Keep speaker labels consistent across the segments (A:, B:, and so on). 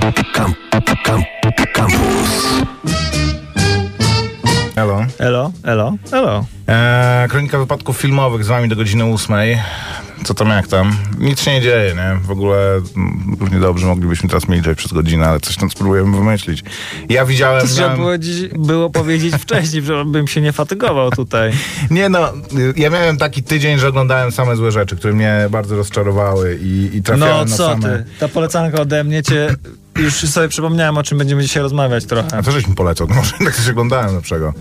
A: Kamp, kamp, kampus.
B: Elo.
C: Elo, elo, elo.
B: Eee, kronika wypadków filmowych z wami do godziny ósmej. Co tam, jak tam? Nic się nie dzieje, nie? W ogóle mm, równie dobrze moglibyśmy teraz milczeć przez godzinę, ale coś tam spróbujemy wymyślić. Ja widziałem...
C: To trzeba
B: miałem-
C: było, dziś, było powiedzieć wcześniej, żebym się nie fatygował tutaj.
B: Nie no, ja miałem taki tydzień, że oglądałem same złe rzeczy, które mnie bardzo rozczarowały i, i trafiałem
C: No
B: na
C: co
B: same...
C: ty, ta polecanka ode mnie cię... Już sobie przypomniałem, o czym będziemy dzisiaj rozmawiać trochę.
B: A co żeś mi polecał? No może tak coś oglądałem lepszego.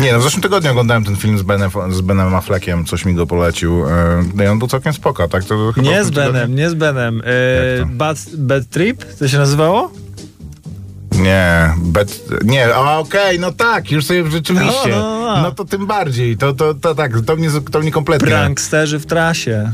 B: Nie, no w zeszłym tygodniu oglądałem ten film z Benem, z Benem Affleckiem, coś mi go polecił. e, No i on był całkiem spoko, tak? To
C: Nie z Benem, nie z Benem.
B: To?
C: bad, bad Trip? To się nazywało?
B: Nie, bet, nie, a okej, no tak, już sobie rzeczywiście.
C: No,
B: No,
C: no, no.
B: to tym bardziej, to, to, to tak, to mnie, to mnie kompletnie...
C: Pranksterzy w trasie.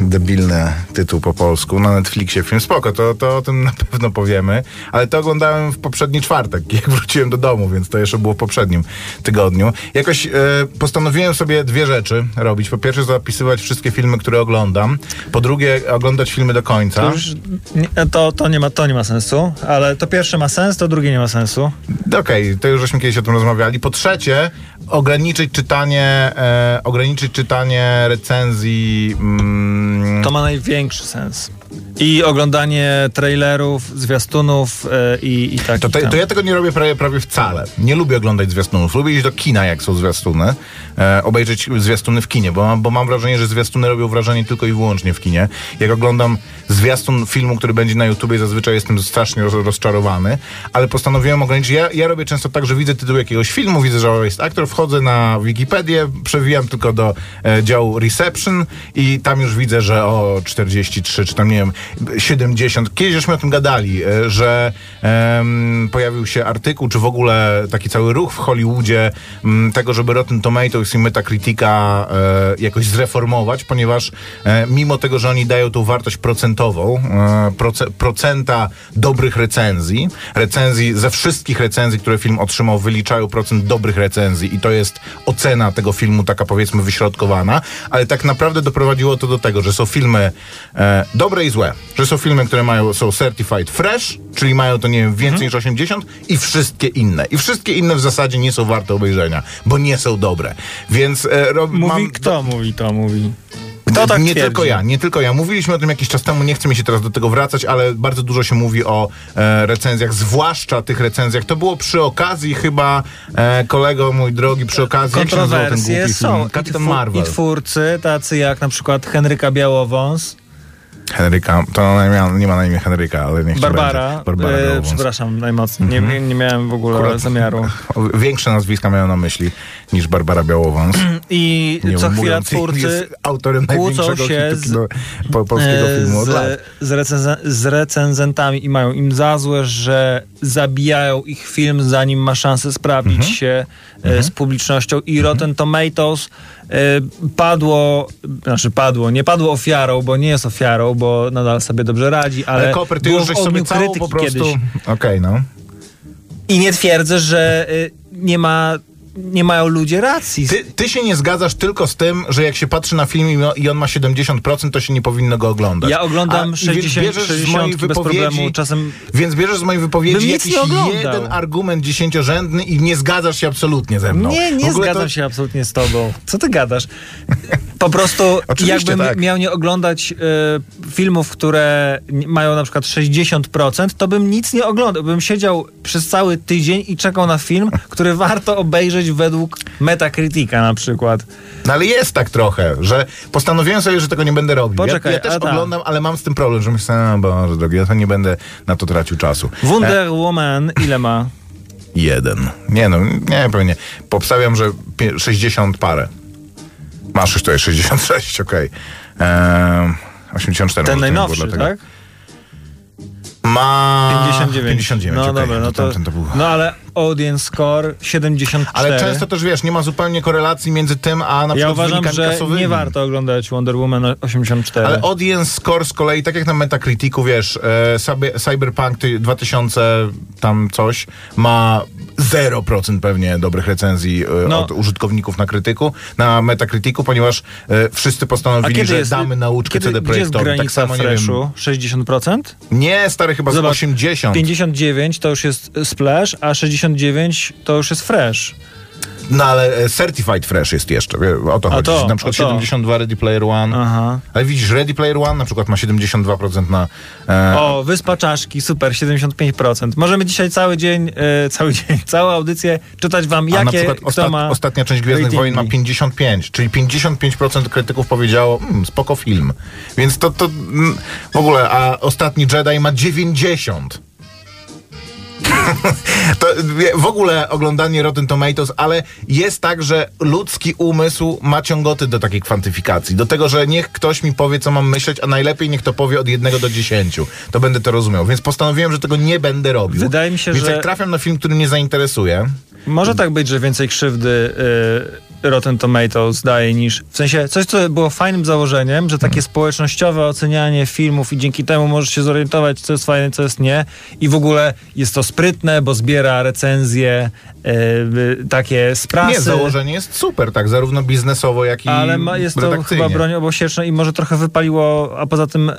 B: Debilny tytuł po polsku, na Netflixie film, spoko, to, to o tym na pewno powiemy, ale to oglądałem w poprzedni czwartek, jak wróciłem do domu, więc to jeszcze było w poprzednim tygodniu. Jakoś e, postanowiłem sobie dwie rzeczy robić. Po pierwsze zapisywać wszystkie filmy, które oglądam, po drugie oglądać filmy do końca.
C: To, już, to, to, nie ma, to nie ma sensu, ale to pierwsze ma sens, to drugie nie ma sensu.
B: Okej, to już żeśmy kiedyś o tym rozmawiali. Po trzecie, ograniczyć czytanie, e, ograniczyć czytanie recenzji. Mm,
C: To ma największy sens. I oglądanie trailerów, zwiastunów e, i, i tak.
B: to,
C: tam.
B: to ja tego nie robię prawie, prawie wcale. Nie lubię oglądać zwiastunów. Lubię iść do kina, jak są zwiastuny. E, obejrzeć zwiastuny w kinie, bo mam, bo mam wrażenie, że zwiastuny robią wrażenie tylko i wyłącznie w kinie. Jak oglądam zwiastun filmu, który będzie na YouTubie, zazwyczaj jestem strasznie roz, rozczarowany, ale postanowiłem ograniczyć. Ja, ja robię często tak, że widzę tytuł jakiegoś filmu, widzę, że jest aktor, wchodzę na Wikipedię, przewijam tylko do e, działu reception i tam już widzę, że o 43, czy tam nie wiem, 70. Kiedyś żeśmy o tym gadali, e, że em, pojawił się artykuł, czy w ogóle taki cały ruch w Hollywoodzie m, tego, żeby Rotten Tomatoes i Metacritica e, jakoś zreformować, ponieważ e, mimo tego, że oni dają tą wartość procentową, e, proce, procenta dobrych recenzji, recenzji ze wszystkich recenzji, które film otrzymał, wyliczają procent dobrych recenzji i to jest ocena tego filmu taka powiedzmy wyśrodkowana, ale tak naprawdę doprowadziło to do tego, że są filmy e, dobre i złe, że są filmy, które mają, są certified fresh, czyli mają to nie wiem, więcej niż 80 i wszystkie inne. I wszystkie inne w zasadzie nie są warte obejrzenia, bo nie są dobre. Więc e, rob,
C: Mówi
B: mam,
C: kto mówi to, mówi. Kto tak
B: nie
C: twierdzi?
B: tylko ja, nie tylko ja. Mówiliśmy o tym jakiś czas temu, nie chcę mi się teraz do tego wracać, ale bardzo dużo się mówi o e, recenzjach, zwłaszcza tych recenzjach. To było przy okazji chyba, e, kolego mój drogi, przy okazji, jak się nazywał ten głupi
C: są.
B: film?
C: I,
B: Kapitan Marvel.
C: I twórcy, tacy jak na przykład Henryka Białowąs,
B: Henryka, to ona nie ma, nie ma na imię Henryka, ale niech
C: Barbara.
B: Barbara
C: e, przepraszam najmocniej, nie, nie miałem w ogóle
B: Akurat
C: zamiaru.
B: Większe nazwiska miałem na myśli niż Barbara Białowąs.
C: I
B: Nie
C: co chwila twórcy
B: autorem
C: kłócą się z-
B: po, polskiego
C: e,
B: filmu
C: z, z, z recenzentami i mają im za złe, że zabijają ich film, zanim ma szansę sprawdzić
B: Mhm.
C: się e, z publicznością i Rotten Tomatoes e, padło, znaczy padło, nie padło ofiarą, bo nie jest ofiarą, bo nadal sobie dobrze radzi, ale,
B: Ale Koper, ty już żeś sobie całą po prostu...
C: kiedyś.
B: Okej, no.
C: I nie twierdzę, że y, nie ma, nie mają ludzie racji.
B: Ty, ty się nie zgadzasz tylko z tym, że jak się patrzy na film i- on ma 70%, to się nie powinno go oglądać.
C: Ja oglądam
B: A- i więc
C: 60,
B: bierzesz z
C: 60
B: mojej
C: bez
B: wypowiedzi-
C: problemu, czasem
B: Więc bierzesz z mojej wypowiedzi jakiś jeden argument dziesięciorzędny i nie zgadzasz się absolutnie ze mną.
C: Nie, nie zgadzam
B: to-
C: się absolutnie z tobą. Co ty gadasz? Po prostu jakbym
B: tak.
C: miał nie oglądać e, filmów, które mają na przykład 60%, to bym nic nie oglądał. Bym siedział przez cały tydzień i czekał na film, który warto obejrzeć według Metacritica na przykład.
B: No ale jest tak trochę, że postanowiłem sobie, że tego nie będę robił.
C: Poczekaj,
B: ja, ja też
C: tak.
B: oglądam, ale mam z tym problem, że myślę, no Boże drogi, ja to nie będę na to tracił czasu.
C: Wonder Woman ile ma?
B: Jeden. Nie no, nie, pewnie. Popstawiam, że pie- 60 parę. Masz już tutaj 66, okej. Ehm, 84
C: Ten
B: to
C: najnowszy, tak?
B: Ma
C: 59.
B: 59,
C: No
B: okej,
C: dobra, no to,
B: tamten to był...
C: no ale audience score 74.
B: Ale często też wiesz, nie ma zupełnie korelacji między tym, a na
C: ja
B: przykład
C: uważam,
B: wynikami
C: że
B: kasowymi.
C: nie warto oglądać Wonder Woman 84.
B: Ale audience score z kolei, tak jak na Metacriticu, wiesz, e, Cyber- Cyberpunk ty- 2000 tam coś ma 0% pewnie dobrych recenzji e,
C: No.
B: od użytkowników na krytyku, na Metacriticu, ponieważ e, wszyscy postanowili, że
C: jest,
B: damy nauczkę
C: kiedy,
B: CD
C: gdzie jest
B: Projektowi. Tak samo nie wiem.
C: freshu? 60%?
B: Nie, stary, chyba z
C: Zobacz,
B: 80.
C: 59 to już jest splash, a 69 to już jest fresh.
B: No ale e, Certified Fresh jest jeszcze, o to chodzi.
C: to,
B: na przykład
C: a to.
B: 72 Ready Player One.
C: Aha.
B: Ale widzisz, Ready Player One na przykład ma 72% na... E,
C: O, Wyspa Czaszki, super, 75%. Możemy dzisiaj cały dzień, e, cały dzień, całą audycję czytać wam,
B: a na
C: jakie
B: przykład ostat,
C: ma
B: ostatnia część Gwiezdnych Wojen ma
C: ratingi.
B: 55, czyli 55% krytyków powiedziało, mm, spoko film. Więc to, to mm, w ogóle, a ostatni Jedi ma 90. To w ogóle oglądanie Rotten Tomatoes, ale jest tak, że ludzki umysł ma ciągoty do takiej kwantyfikacji. Do tego, że niech ktoś mi powie, co mam myśleć, a najlepiej niech to powie od jednego do dziesięciu. To będę to rozumiał. Więc postanowiłem, że tego nie będę robił.
C: Wydaje mi się,
B: Więc
C: że-
B: jak trafiam na film, który mnie zainteresuje,
C: Może tak być, że więcej krzywdy y, Rotten Tomatoes daje niż... W sensie, coś, co było fajnym założeniem, że takie społecznościowe ocenianie filmów i dzięki temu możesz się zorientować, co jest fajne, co jest nie. I w ogóle jest to sprytne, bo zbiera recenzje y, takie z prasy.
B: Nie, założenie jest super, tak, zarówno biznesowo, jak i
C: Ale ma, jest to chyba broń obosieczna i może trochę wypaliło, a poza tym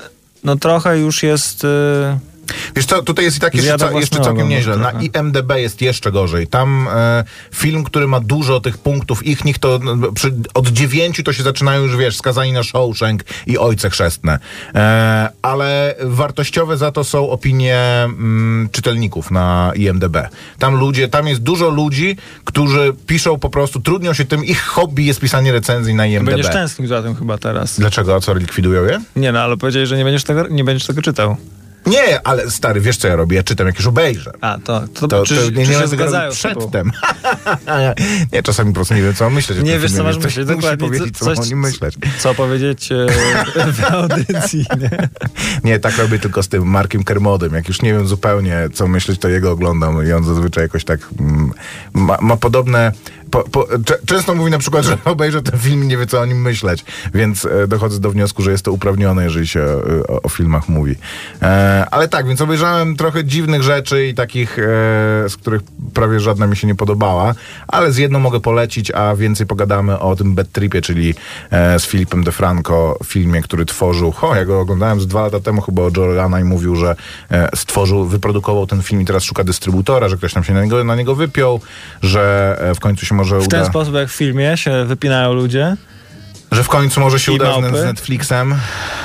C: no trochę już jest... Y,
B: Wiesz co, tutaj jest i tak jeszcze, ca- jeszcze całkiem
C: ogon
B: nieźle. Na. IMDB jest jeszcze gorzej. Tam e, film, który ma dużo tych punktów, ich nich to no, przy, od dziewięciu to się zaczynają już, wiesz, skazani na Shawshank i Ojce Chrzestne. E, ale wartościowe za to są opinie mm, czytelników na IMDB. Tam ludzie, tam jest dużo ludzi, którzy piszą po prostu, trudnią się tym, ich hobby jest pisanie recenzji na IMDB.
C: będziesz tęsknił za tym chyba teraz.
B: Dlaczego? A co, likwidują je?
C: Nie no, ale powiedziałeś, że nie będziesz tego, nie będziesz tego czytał.
B: Nie, ale stary, wiesz co ja robię? Ja czytam, jak już obejrzę.
C: A, to, to,
B: To,
C: czy,
B: to
C: czy
B: nie, nie
C: się zgadzają
B: przedtem. nie, czasami po prostu nie wiem, co mam myśleć.
C: Nie wiesz, co masz myśleć, dokładnie.
B: powiedzieć, co,
C: coś,
B: mam o nim myśleć.
C: Co powiedzieć e, w audycji, nie?
B: Nie, tak robię tylko z tym Markiem Kermodem. Jak już nie wiem zupełnie, co myśleć, to jego oglądam i on zazwyczaj jakoś tak mm, ma, ma podobne... Po, po, często mówi na przykład, że obejrzę ten film nie wie, co o nim myśleć, więc e, dochodzę do wniosku, że jest to uprawnione, jeżeli się e, o, o filmach mówi. E, ale tak, więc obejrzałem trochę dziwnych rzeczy i takich, e, z których prawie żadna mi się nie podobała, ale z jedną mogę polecić, a więcej pogadamy o tym Bad Tripie, czyli e, z Filipem DeFranco, filmie, który tworzył, o, ja go oglądałem z dwa lata temu chyba o Jordana i mówił, że e, stworzył, wyprodukował ten film i teraz szuka dystrybutora, że ktoś tam się na niego, na niego wypiął, że w końcu się może
C: W
B: uda...
C: ten sposób, jak w filmie się wypinają ludzie.
B: Że w końcu może się
C: I
B: uda
C: małpy.
B: z Netflixem,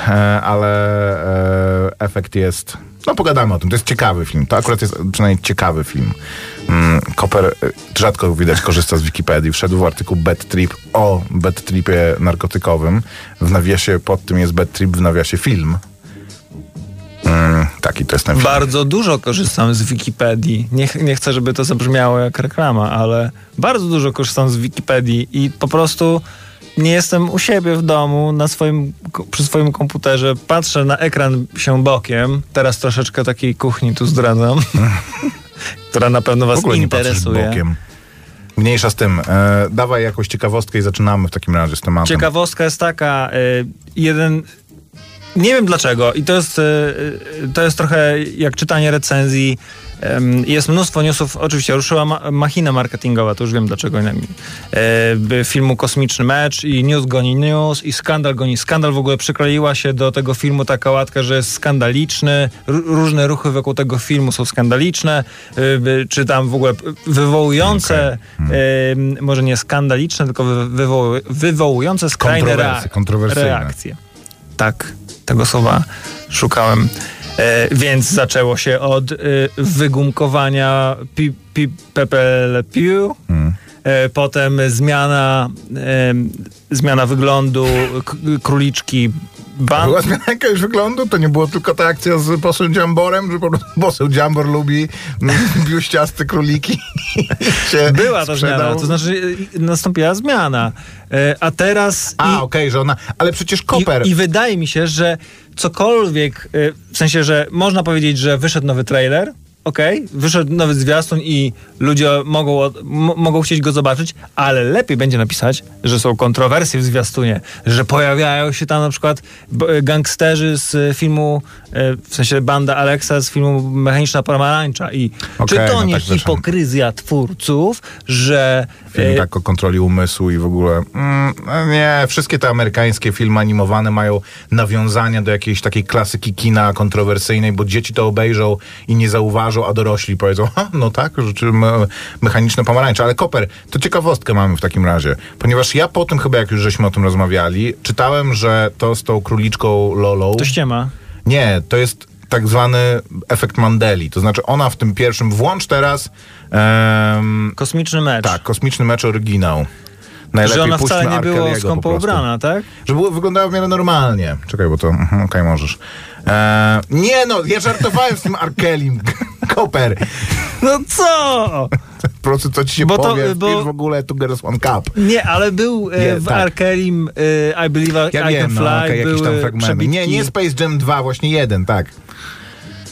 B: e, ale e, efekt jest... No pogadamy o tym, to jest ciekawy film. To akurat jest przynajmniej ciekawy film. Mm, Koper e, rzadko widać korzysta z Wikipedii. Wszedł w artykuł Bad Trip o Bad Tripie narkotykowym. W nawiasie pod tym jest Bad Trip, w nawiasie film. Mm, taki to jest ten film.
C: Bardzo dużo korzystam z Wikipedii. Nie, nie chcę, żeby to zabrzmiało jak reklama, ale bardzo dużo korzystam z Wikipedii i po prostu nie jestem u siebie w domu, na swoim, przy swoim komputerze, patrzę na ekran się bokiem, teraz troszeczkę takiej kuchni tu zdradzam, która na pewno
B: w
C: was
B: ogóle nie
C: interesuje.
B: bokiem. Mniejsza z tym. E, dawaj jakąś ciekawostkę i zaczynamy w takim razie z tematem.
C: Ciekawostka jest taka, y, jeden. Nie wiem dlaczego, i to jest, y, y, to jest trochę jak czytanie recenzji. Jest mnóstwo newsów, oczywiście ruszyła ma- machina marketingowa, to już wiem dlaczego. E, filmu Kosmiczny Mecz i news goni news i skandal goni skandal. W ogóle przykleiła się do tego filmu taka łatka, że jest skandaliczny. Różne ruchy wokół tego filmu są skandaliczne, y, czy tam w ogóle wywołujące, em, może nie skandaliczne, tylko wywołujące skrajne
B: Kontrowersje,
C: reak-
B: kontrowersyjne.
C: reakcje. Tak, tego słowa szukałem. E, więc zaczęło się od e, wygumkowania pi, pi. E, potem zmiana, e, zmiana wyglądu króliczki Ban.
B: Była zmiana jakiegoś wyglądu? To nie było tylko ta akcja z poseł Dziamborem, że po prostu poseł Dziambor lubi mm, biuściaste króliki
C: Była ta
B: sprzedał.
C: zmiana, to znaczy nastąpiła zmiana. E, a teraz...
B: A, okej, że ona... Ale przecież Koper...
C: I, I wydaje mi się, że cokolwiek, w sensie, że można powiedzieć, że wyszedł nowy trailer, okej, wyszedł nowy zwiastun i ludzie mogą, m- mogą chcieć go zobaczyć, ale lepiej będzie napisać, że są kontrowersje w zwiastunie, że pojawiają się tam na przykład b- gangsterzy z filmu, e, w sensie banda Alexa z filmu Mechaniczna Pomarańcza i czy
B: Okej,
C: to
B: no
C: nie
B: tak
C: hipokryzja twórców, że
B: Film
C: e,
B: tak o kontroli umysłu i w ogóle. Mm, nie, wszystkie te amerykańskie filmy animowane mają nawiązania do jakiejś takiej klasyki kina kontrowersyjnej, bo dzieci to obejrzą i nie zauważą, a dorośli powiedzą, ha, no tak, rzeczy me, mechaniczne pomarańcze. Ale Koper, to ciekawostkę mamy w takim razie, ponieważ ja po tym chyba, jak już żeśmy o tym rozmawiali, czytałem, że to z tą króliczką Lolą.
C: to ściema.
B: Nie, to jest tak zwany efekt Mandeli. To znaczy ona w tym pierwszym, włącz teraz em,
C: Kosmiczny mecz.
B: tak, kosmiczny mecz oryginał. Najlepiej
C: że ona wcale nie
B: Kelly'ego
C: skąpo ubrana, tak?
B: Że było, wyglądała w miarę normalnie. Czekaj, bo to... mhm, Okej, możesz. E, nie no, ja żartowałem z tym Arkelim. Koper.
C: No co?
B: Po prostu co ci się
C: Bo to-
B: powie,
C: bo-
B: wpisz w ogóle Two Girls One Cup.
C: Nie, ale był e,
B: Nie,
C: w
B: tak.
C: Arkelim e, I Believe I,
B: Ja
C: I
B: wiem,
C: Can Fly,
B: no, okej, jakieś tam fragmenty.
C: przebitki.
B: Nie, nie Space Jam 2, właśnie jeden, tak.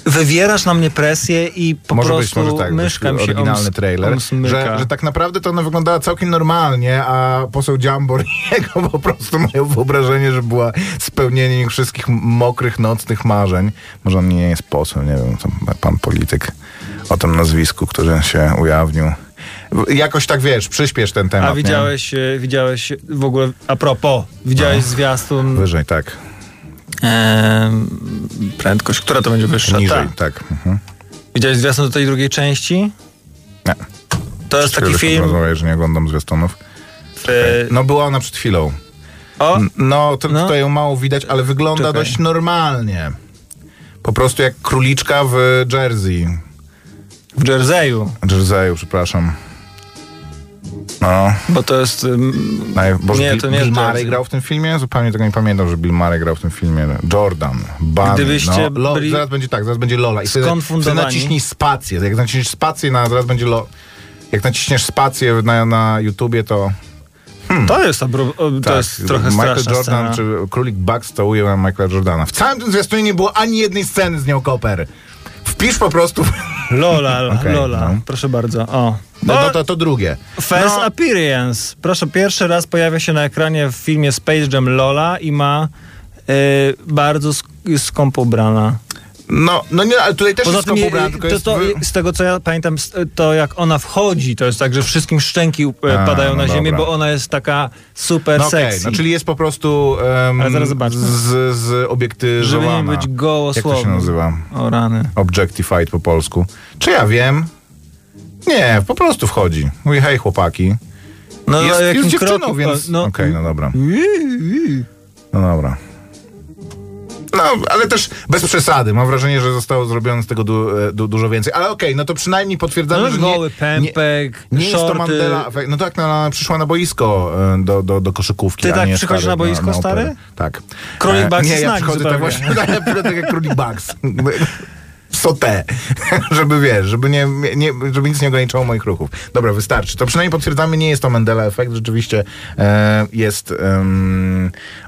C: Wywierasz na mnie presję i po
B: może
C: prostu
B: być, może tak,
C: myszka mi się
B: oryginalny trailer, że, że tak naprawdę to ona wyglądała całkiem normalnie, a poseł Dziambor i jego po prostu mają wyobrażenie, że była spełnieniem ich wszystkich mokrych, nocnych marzeń. Może on nie jest poseł, nie wiem, to pan polityk o tym nazwisku, który się ujawnił. Jakoś tak, wiesz, przyspiesz ten temat.
C: A widziałeś, e, widziałeś w ogóle, a propos, widziałeś
B: No.
C: zwiastun
B: Nie? Wyżej, tak.
C: Em, prędkość, która to będzie wyższa?
B: Niżej,
C: Ta.
B: tak. Mhm.
C: Widziałeś zwiastun do tej drugiej części?
B: Nie.
C: To jest taki film,
B: Rozmawiałeś, że nie oglądam zwiastunów.
C: e,
B: No była ona przed chwilą.
C: o,
B: No, to,
C: No.
B: tutaj ją mało widać, ale wygląda
C: Czekaj.
B: dość normalnie. Po prostu jak króliczka w Jersey.
C: w Jerseyu,
B: Jerseyu, przepraszam. No,
C: bo to jest...
B: naj- Boże,
C: Nie, to nie
B: Bill Murray grał w tym filmie? Zupełnie tego nie pamiętam, że Bill Murray grał w tym filmie. Jordan, Bunny,
C: Gdybyście
B: no,
C: byli
B: Zaraz będzie tak, zaraz będzie Lola. I wtedy, wtedy naciśnij spację. Jak naciśniesz spację, na, zaraz będzie Lo... Jak naciśniesz spację na, na YouTubie, to...
C: To jest, obro- to
B: tak,
C: jest trochę
B: Michael Jordan
C: scena.
B: czy Królik Bucks całuje na Michaela Jordana. W całym tym zwiastunie nie było ani jednej sceny z nią Koper. Wpisz po prostu...
C: Lola,
B: Okej,
C: Lola,
B: no.
C: proszę bardzo. O.
B: No, no to, to drugie.
C: First
B: no,
C: Appearance. Proszę, pierwszy raz pojawia się na ekranie w filmie Space Jam Lola i ma e, bardzo sk- skąpo ubrana.
B: No, no nie, ale tutaj też
C: Poza
B: jest
C: tym,
B: tylko
C: to,
B: jest...
C: to, z tego co ja pamiętam, to jak ona wchodzi, to jest tak, że wszystkim szczęki e,
B: A,
C: padają
B: no
C: na ziemię,
B: dobra.
C: bo ona jest taka super
B: No okej,
C: sexy.
B: no czyli jest po prostu um,
C: Ale zaraz zobaczmy.
B: z, z
C: Żeby
B: obiektywowana.
C: nie być gołosłownym.
B: Jak to się nazywa?
C: O rany.
B: Objectified po polsku. Czy ja wiem? Nie, po prostu wchodzi. Mówi, hej chłopaki.
C: No,
B: jest,
C: o jakim
B: jest dziewczyną,
C: kroku,
B: więc...
C: no-
B: Okej, no dobra. No dobra. No, ale też bez przesady. Mam wrażenie, że zostało zrobione z tego du, e, du, dużo więcej. Ale okej, no to przynajmniej potwierdzamy,
C: No,
B: że
C: goły
B: nie,
C: pępek,
B: nie, nie jest to. Mandela. No tak, no, przyszła na boisko e, do, do, do koszykówki.
C: Ty tak przychodzisz
B: stary,
C: na boisko,
B: operę.
C: stary?
B: Tak.
C: Królik
B: E,
C: Bucks
B: Nie,
C: jest
B: ja
C: nagi
B: przychodzę tak właśnie, ja przychodzę tak jak Królik Bucks. Sotę, żeby wiesz, żeby, nie, nie, żeby nic nie ograniczało moich ruchów. Dobra, wystarczy. To przynajmniej potwierdzamy, nie jest to Mandela efekt, rzeczywiście e, jest em,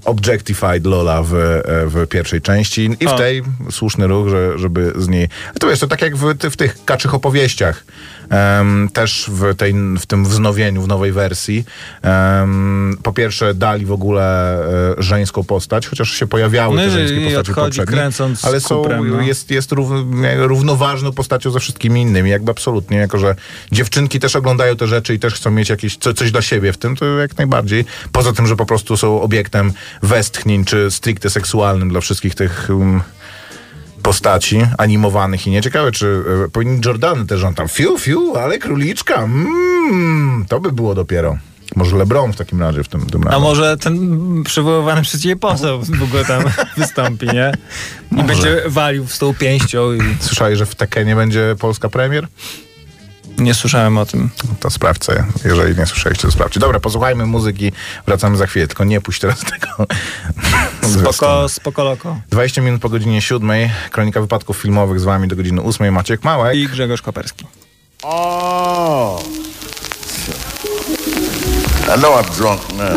B: Objectified Lola w, e, w pierwszej części i w
C: O.
B: tej słuszny ruch, że, żeby z niej... To wiesz, to tak jak w, w tych kaczych opowieściach, em, też w, tej, w tym wznowieniu, w nowej wersji, em, po pierwsze dali w ogóle e, żeńską postać, chociaż się pojawiały
C: No
B: te żeńskie postacie poprzednie, ale są,
C: kuprem, no.
B: jest, jest rów, równoważną postacią ze wszystkimi innymi, jakby absolutnie, jako że dziewczynki też oglądają te rzeczy i też chcą mieć jakieś co, coś dla siebie w tym, to jak najbardziej. Poza tym, że po prostu są obiektem westchnień, czy stricte seksualnym dla wszystkich tych um, postaci animowanych i nieciekawe, czy e, powinni Jordany też on tam fiu, fiu, ale króliczka, mm, to by było dopiero. Może LeBron w takim razie w tym, tym
C: A może ten przywoływany przez ciebie poseł w ogóle tam wystąpi, nie? I
B: Może.
C: będzie walił w stół pięścią i
B: Słyszałeś, że w Tekenie będzie polska premier?
C: Nie słyszałem o tym.
B: To sprawdźcie. Jeżeli nie słyszeliście, to sprawdźcie. Dobra, posłuchajmy muzyki. Wracamy za chwilę. Tylko nie puść teraz tego.
C: Spoko, spoko loko.
B: 20 minut po godzinie 7. Kronika wypadków filmowych z wami do godziny 8. Maciek Małek.
C: I Grzegorz Koperski.
D: Oh. I know I'm drunk now.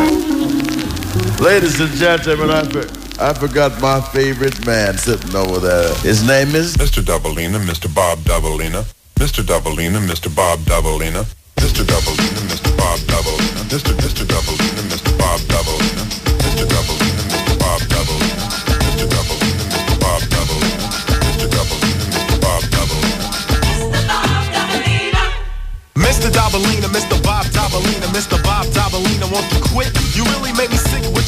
D: Ladies and gentlemen, I. I forgot my favorite man sitting over there. His name is
E: Mr. Doubleina, Mr. Bob Doubleina, Mr. Doubleina, Mr. Bob Doubleina, Mr. Doubleina, Mr. Bob Doubleina, Mr. Mr. Doubleina, Mr. Bob Doubleina, Mr. Doubleina, Mr. Bob Doubleina, Mr. Doubleina, Mr. Bob Doubleina, Mr. Doubleina, Mr. Bob Doubleina.
F: Mr. Dabalina, Mr. Bob Dabalina, Mr. Bob Dabalina, won't you quit? You really make me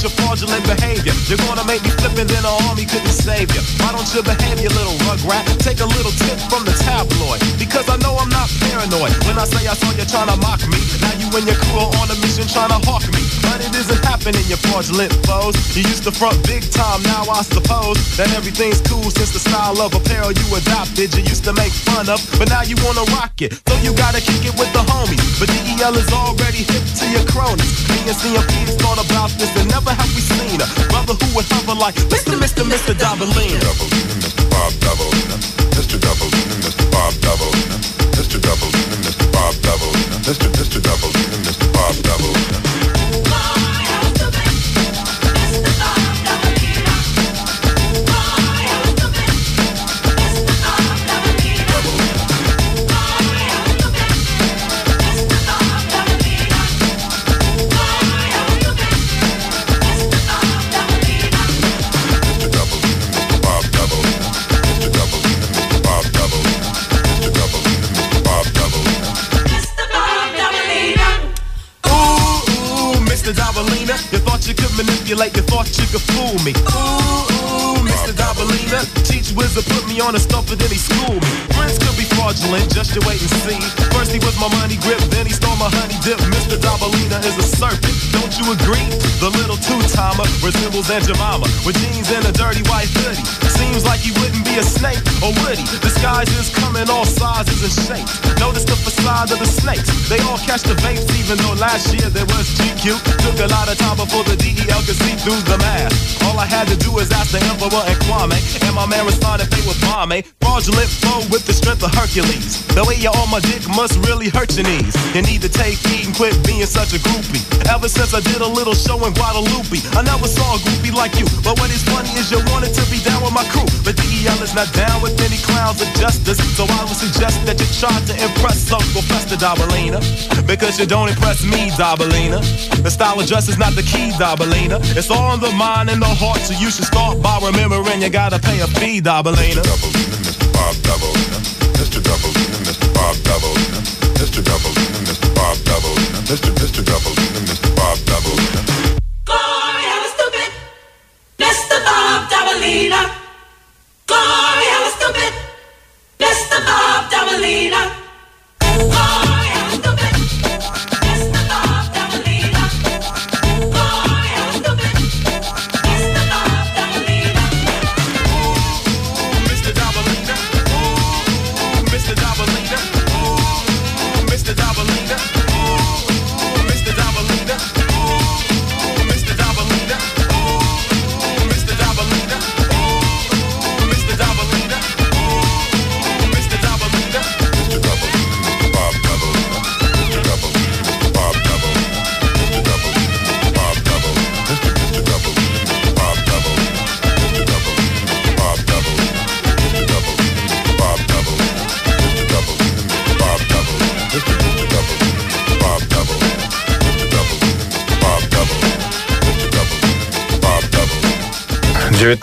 F: your fraudulent behavior. You're gonna make me flip and then an army couldn't save you. Why don't you behave, you little rugrat? Take a little tip from the tabloid. Because I know I'm not paranoid. When I say I saw you trying to mock me, now you and your crew are on a mission trying to hawk me. But it isn't happening, you fraudulent foes. You used to front big time, now I suppose that everything's cool since the style of apparel you adopted. You used to make fun of, but now you wanna rock it. So you gotta kick it with the homies. But DEL is already hip to your cronies. Me and CMP's thought about this and never have we seen a brother who would hover like Mr. Mr. Mr. Dabalina.
E: Mr. Bob Doubleina, Mr. Doubleina, Mr. Bob Doubleina, Mr. Doubleina, Mr. Bob Doubleina,
F: resembles Jemima with jeans and a dirty white hoodie. Seems like he wouldn't be a snake, or he? Disguises come in all sizes and shapes. Notice the facade of the snakes. They all catch the vapes, even though last year there was GQ. Took a lot of time before the DEL could see through the mask. All I had to do was ask the Emperor and Kwame, and my man responded they was bombe. Fraudulent flow with the strength of Hercules. The way you're on my dick must really hurt your knees. You need to take heed and quit being such a groupie. Ever since I did a little show in Guadalupe, I never saw a groupie like you. But what is funny is you wanted to be down with my crew. But DEL is not down with any clowns of justice. So I would suggest that you try to impress Uncle Fester Dabalina. Because you don't impress me, Dabalina. The style of dress is not the key, Dabalina. It's all in the mind and the heart. So you should start by remembering you gotta pay a fee, Dabalina.
E: Mr. Doubleina, Mr. Bob Doubleina, Mr. Doubleina, Mr. Bob Doubleina, Mr.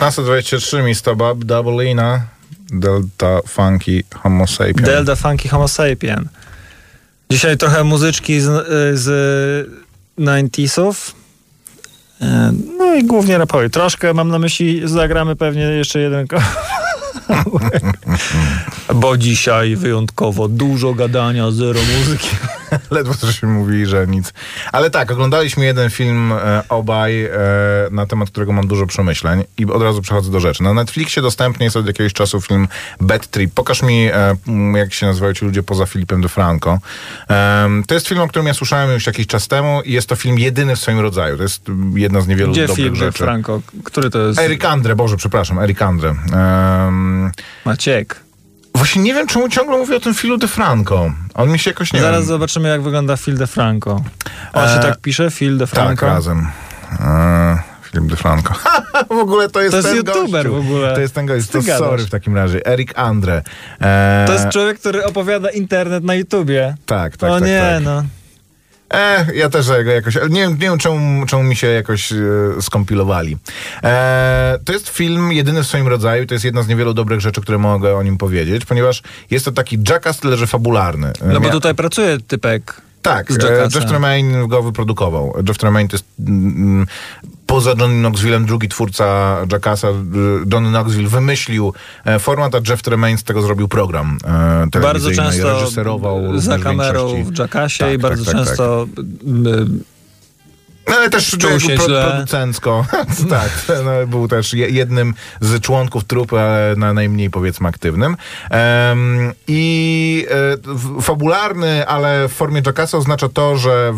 B: 16.23 Mistobab, Dublina, Delta Funky Homo Sapien.
C: Delta Funky Homo Sapien. Dzisiaj trochę muzyczki z, z 90sów. E, no i głównie rapowej. Troszkę mam na myśli, zagramy pewnie jeszcze jeden Bo dzisiaj wyjątkowo dużo gadania, zero muzyki.
B: Ledwo coś mówi, że nic. Ale tak, oglądaliśmy jeden film e, obaj, e, na temat którego mam dużo przemyśleń i od razu przechodzę do rzeczy. Na Netflixie dostępny jest od jakiegoś czasu film Bad Trip. Pokaż mi, e, jak się nazywają ci ludzie poza Filipem DeFranco. Em, to jest film, o którym ja słyszałem już jakiś czas temu i jest to film jedyny w swoim rodzaju. To jest jedna z niewielu
C: Gdzie
B: dobrych
C: Filip
B: rzeczy.
C: Franco? Który to jest?
B: Eric Andre, Boże, przepraszam, Eric Andre.
C: Maciek.
B: Właśnie nie wiem, czemu ciągle mówię o tym Filu DeFranco. On mi się jakoś nie
C: Zaraz
B: wiem.
C: zobaczymy, jak wygląda Phil DeFranco. On się
B: E,
C: tak pisze? Phil
B: Tak,
C: DeFranco?
B: razem. E, Filip DeFranco. w ogóle to jest
C: To jest
B: ten
C: youtuber
B: gościu.
C: w ogóle.
B: To jest ten gość. To
C: gadasz?
B: sorry w takim razie. Erik Andre. E,
C: To jest człowiek, który opowiada internet na YouTubie.
B: Tak, tak,
C: O
B: tak,
C: nie,
B: tak.
C: no.
B: E, ja też jakoś. Nie, wiem- nie wiem, czemu, czemu mi się jakoś e, skompilowali. E, to jest film jedyny w swoim rodzaju. To jest jedna z niewielu dobrych rzeczy, które mogę o nim powiedzieć, ponieważ jest to taki jackass, tyle że fabularny.
C: No bo tutaj pracuje typek
B: Tak,
C: z
B: e. Jeff Tremaine go wyprodukował. Jeff Tremaine to jest mm, poza Johnny Knoxvillem drugi twórca Jackassa. E, Johnny Knoxville wymyślił e, format, a Jeff Tremaine z tego zrobił program e,
C: Bardzo często
B: reżyserował
C: za kamerą w Jackassie
B: Tak,
C: i
B: tak,
C: bardzo
B: tak, tak.
C: często y,
B: No, ale też
C: Czuł się
B: pro,
C: źle.
B: producencko. tak, no, był też je- jednym z członków trupy, ale na najmniej powiedzmy aktywnym. Em, I e, fabularny, ale w formie Jackassa oznacza to, że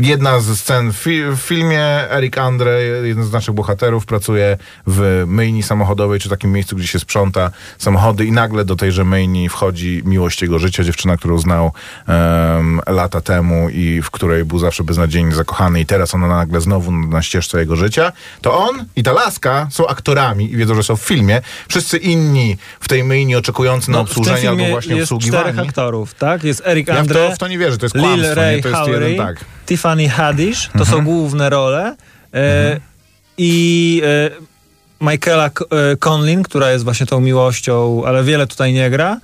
B: jedna ze scen w, fi, w filmie Eric Andre, jeden z naszych bohaterów, pracuje w myjni samochodowej, czy takim miejscu, gdzie się sprząta samochody i nagle do tejże myjni wchodzi miłość jego życia, dziewczyna, którą znał em, lata temu i w której był zawsze beznadziejnie zakochany i teraz ona nagle znowu na ścieżce jego życia, to on i ta laska są aktorami i wiedzą, że są w filmie. Wszyscy inni w tej myjni oczekujący na
C: no,
B: obsłużenie albo właśnie
C: jest
B: obsługiwani.
C: czterech aktorów, tak? Jest Eric
B: Ja w
C: Andre,
B: to, w to nie wierzę, to jest
C: Lil
B: kłamstwo,
C: Ray
B: nie? To jest
C: Howery,
B: jeden, tak.
C: Tiffany Haddish, to są główne role. E, I e, Michaela e, Conlin, która jest właśnie tą miłością, ale wiele tutaj nie gra.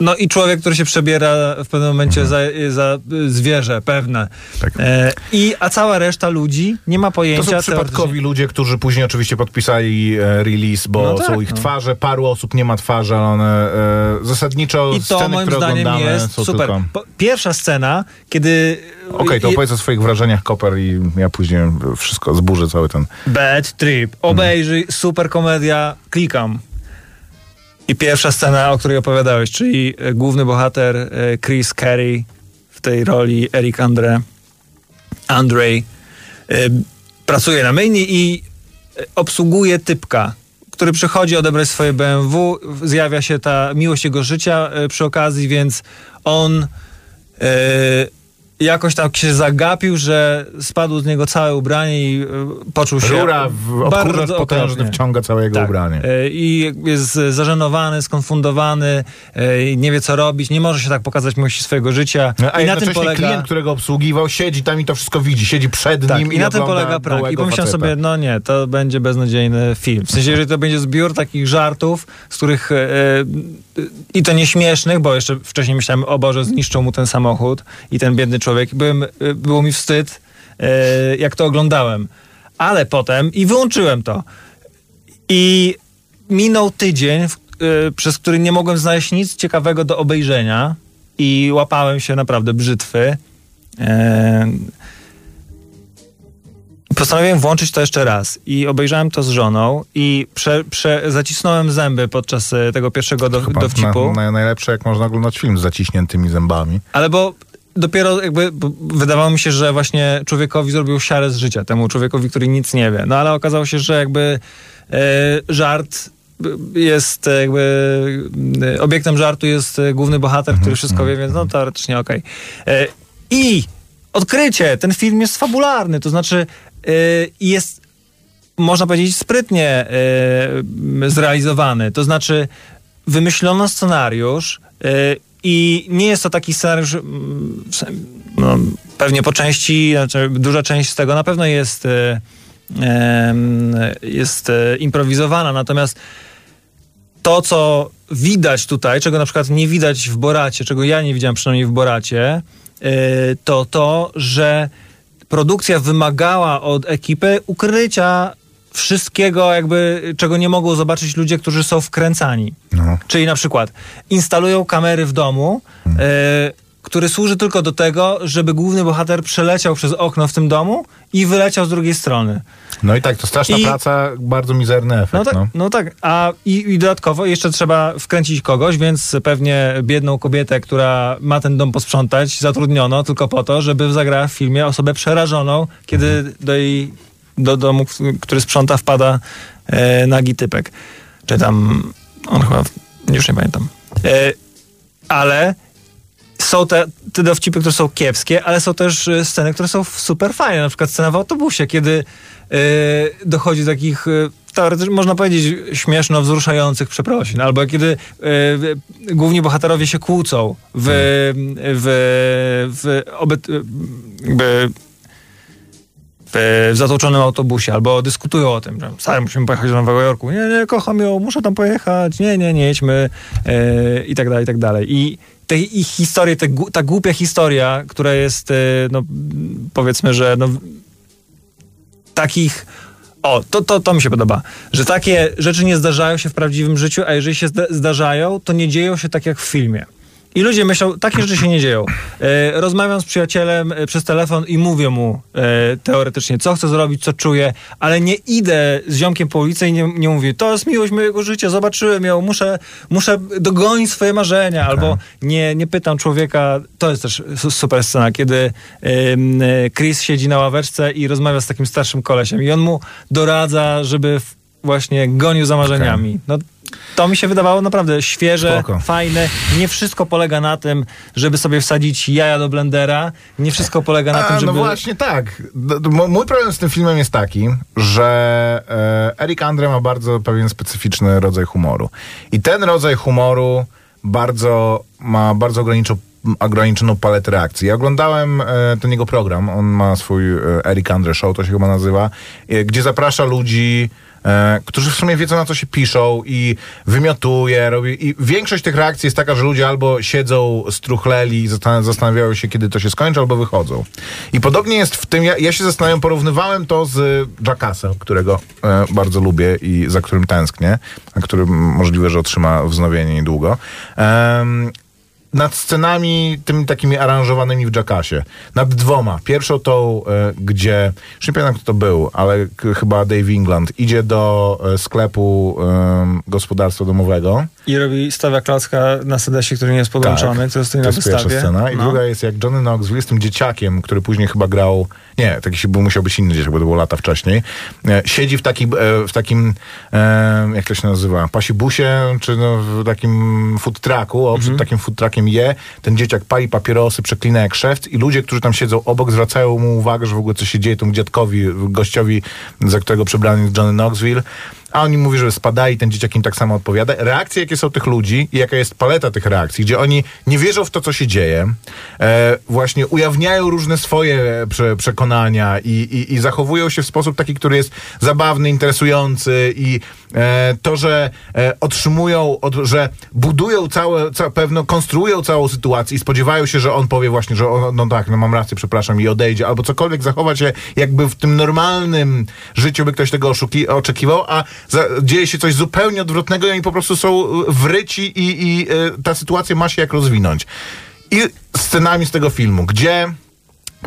C: No i człowiek, który się przebiera w pewnym momencie za, za y, zwierzę pewne.
B: Tak.
C: E, i, a cała reszta ludzi nie ma
B: To
C: pojęcia.
B: są przypadkowi ludzie, którzy później oczywiście podpisali e, release, bo
C: No tak,
B: są ich
C: no.
B: twarze, paru osób nie ma twarzy, ale one e, zasadniczo
C: I to
B: sceny,
C: moim
B: które
C: zdaniem jest super.
B: tylko...
C: Pierwsza scena, kiedy...
B: Okej, to
C: i-
B: opowiedz o swoich wrażeniach, Koper, i ja później wszystko zburzę, cały ten...
C: Bad Trip. Obejrzyj, super komedia, klikam. I pierwsza scena, o której opowiadałeś, czyli e, główny bohater e, Chris Carey w tej roli Eric Andre, Andrzej, e, pracuje na myjni i obsługuje typka, który przychodzi odebrać swoje BMW, zjawia się ta miłość jego życia przy okazji, więc on jakoś tak się zagapił, że spadło z niego całe ubranie i e, poczuł się
B: Rura, w,
C: bardzo
B: potężny wciąga całe jego
C: Tak.
B: ubranie.
C: I jest zażenowany, skonfundowany, e, i nie wie co robić, nie może się tak pokazać miłości swojego życia.
B: No, a
C: I na tym polega...
B: klient, którego obsługiwał, siedzi tam i to wszystko widzi. Siedzi przed
C: Tak,
B: nim i,
C: i na tym polega prank. I pomyślałem
B: faceta.
C: sobie, no nie, to będzie beznadziejny film. W sensie, jeżeli to będzie zbiór takich żartów, z których e, i to nieśmiesznych, bo jeszcze wcześniej myślałem, o Boże, zniszczą mu ten samochód i ten biedny człowiek. Byłem, e, było mi wstyd, e, jak to oglądałem. Ale potem, i wyłączyłem to. I minął tydzień, e, przez który nie mogłem znaleźć nic ciekawego do obejrzenia i łapałem się naprawdę brzytwy. E, Postanowiłem włączyć to jeszcze raz i obejrzałem to z żoną i prze, prze, zacisnąłem zęby podczas e, tego pierwszego do, dowcipu.
B: Na, na, najlepsze, jak można oglądać film z zaciśniętymi zębami.
C: Ale bo dopiero jakby wydawało mi się, że właśnie człowiekowi zrobił siarę z życia, temu człowiekowi, który nic nie wie. No ale okazało się, że jakby e, żart jest e, jakby e, obiektem żartu jest e, główny bohater, który wszystko wie, więc no teoretycznie okej. E, I odkrycie, ten film jest fabularny, to znaczy jest można powiedzieć, sprytnie zrealizowany. To znaczy, wymyślono scenariusz i nie jest to taki scenariusz, mm, no, pewnie po części, znaczy duża część z tego na pewno jest, e, jest e, improwizowana, natomiast to, co widać tutaj, czego na przykład nie widać w Boracie, czego ja nie widziałem przynajmniej w Boracie, yy, to to, że produkcja wymagała od ekipy ukrycia wszystkiego, jakby, czego nie mogą zobaczyć ludzie, którzy są wkręcani.
B: No.
C: Czyli na przykład instalują kamery w domu,
B: Hmm.
C: e, który służy tylko do tego, żeby główny bohater przeleciał przez okno w tym domu i wyleciał z drugiej strony.
B: No i tak, to straszna
C: I-
B: praca, bardzo mizerny efekt.
C: No tak,
B: no.
C: no. tak. a i, i dodatkowo jeszcze trzeba wkręcić kogoś, więc pewnie biedną kobietę, która ma ten dom posprzątać, zatrudniono tylko po to, żeby zagrała w filmie osobę przerażoną, kiedy
B: Mhm.
C: do jej do domu, w- który sprząta, wpada e, nagi typek. Czy tam on chyba, już nie pamiętam. E, ale są te, te dowcipy, które są kiepskie, ale są też e, sceny, które są super fajne. Na przykład scena w autobusie, kiedy e, dochodzi do takich... e, Teoretycznie można powiedzieć śmieszno wzruszających przeprosin, albo kiedy w- główni bohaterowie się kłócą w, w, w, obyt, jakby w, w zatłoczonym autobusie, albo dyskutują o tym, że stary, musimy pojechać do Nowego Jorku. Nie, nie, kocham ją, muszę tam pojechać. Nie, nie, nie jedźmy. E, I tak dalej, i tak dalej. I te ich historie, te, ta głupia historia, która jest, e, no, powiedzmy, że no, takich... O, to, to, to mi się podoba, że takie rzeczy nie zdarzają się w prawdziwym życiu, a jeżeli się zda- zdarzają, to nie dzieją się tak jak w filmie. I ludzie myślą, takie rzeczy się nie dzieją. E, rozmawiam z przyjacielem e, przez telefon i mówię mu e, teoretycznie, co chcę zrobić, co czuję, ale nie idę z ziomkiem po ulicy i nie, nie mówię, to jest miłość mojego życia, zobaczyłem ją, muszę, muszę dogonić swoje marzenia, albo nie, nie pytam człowieka, to jest też su- super scena, kiedy Chris siedzi na ławeczce i rozmawia z takim starszym kolesiem i on mu doradza, żeby w- właśnie gonił za marzeniami. No, to mi się wydawało naprawdę świeże,
B: Spoko.
C: fajne. Nie wszystko polega na tym, żeby sobie wsadzić jaja do blendera. Nie wszystko polega na
B: A,
C: tym, żeby...
B: No właśnie tak. Mój problem z tym filmem jest taki, że e, Eric Andre ma bardzo pewien specyficzny rodzaj humoru. I ten rodzaj humoru bardzo ma bardzo ograniczo, ograniczoną paletę reakcji. Ja oglądałem e, ten jego program, on ma swój e, Eric Andre Show, to się chyba nazywa, e, gdzie zaprasza ludzi e, którzy w sumie wiedzą na co się piszą i wymiotuje, robi i większość tych reakcji jest taka, że ludzie albo siedzą struchleli i zastan- zastanawiają się, kiedy to się skończy, albo wychodzą. I podobnie jest w tym, ja, ja się zastanawiam, porównywałem to z Jackassem, którego e, bardzo lubię i za którym tęsknię, a który możliwe, że otrzyma wznowienie niedługo. Nad scenami tymi takimi aranżowanymi w Jackassie. Nad dwoma. Pierwszą tą, e, gdzie, już nie pamiętam kto to był, ale chyba Dave England idzie do e, sklepu gospodarstwa domowego.
C: I robi, stawia klocka na sedesie, który nie jest podłączony, który stoi
B: Tak. to
C: na
B: jest pierwsza scena. I
C: No.
B: druga jest jak Johnny Knoxville z tym dzieciakiem, który później chyba grał, nie, taki się, był, musiał być inny dzieciak, bo to było lata wcześniej. E, siedzi w, taki, e, w takim, e, jak to się nazywa, pasibusie, czy no, w takim food trucku, o,
C: Mhm.
B: przed takim food truckiem je, ten dzieciak pali papierosy, przeklina jak szewc i ludzie, którzy tam siedzą obok, zwracają mu uwagę, że w ogóle co się dzieje temu dziadkowi, gościowi, za którego przebrany jest Johnny Knoxville. A oni mówi, że spada i ten dzieciak im tak samo odpowiada. Reakcje, jakie są tych ludzi i jaka jest paleta tych reakcji, gdzie oni nie wierzą w to, co się dzieje, e, właśnie ujawniają różne swoje prze, przekonania i, i, i zachowują się w sposób taki, który jest zabawny, interesujący i e, to, że e, otrzymują, od, że budują całe, ca, pewno, konstruują całą sytuację i spodziewają się, że on powie właśnie, że on, no tak, no mam rację, przepraszam i odejdzie, albo cokolwiek zachować się jakby w tym normalnym życiu by ktoś tego oszuki, oczekiwał, a dzieje się coś zupełnie odwrotnego i oni po prostu są e, wryci i, i e, ta sytuacja ma się jak rozwinąć. I scenami z tego filmu, gdzie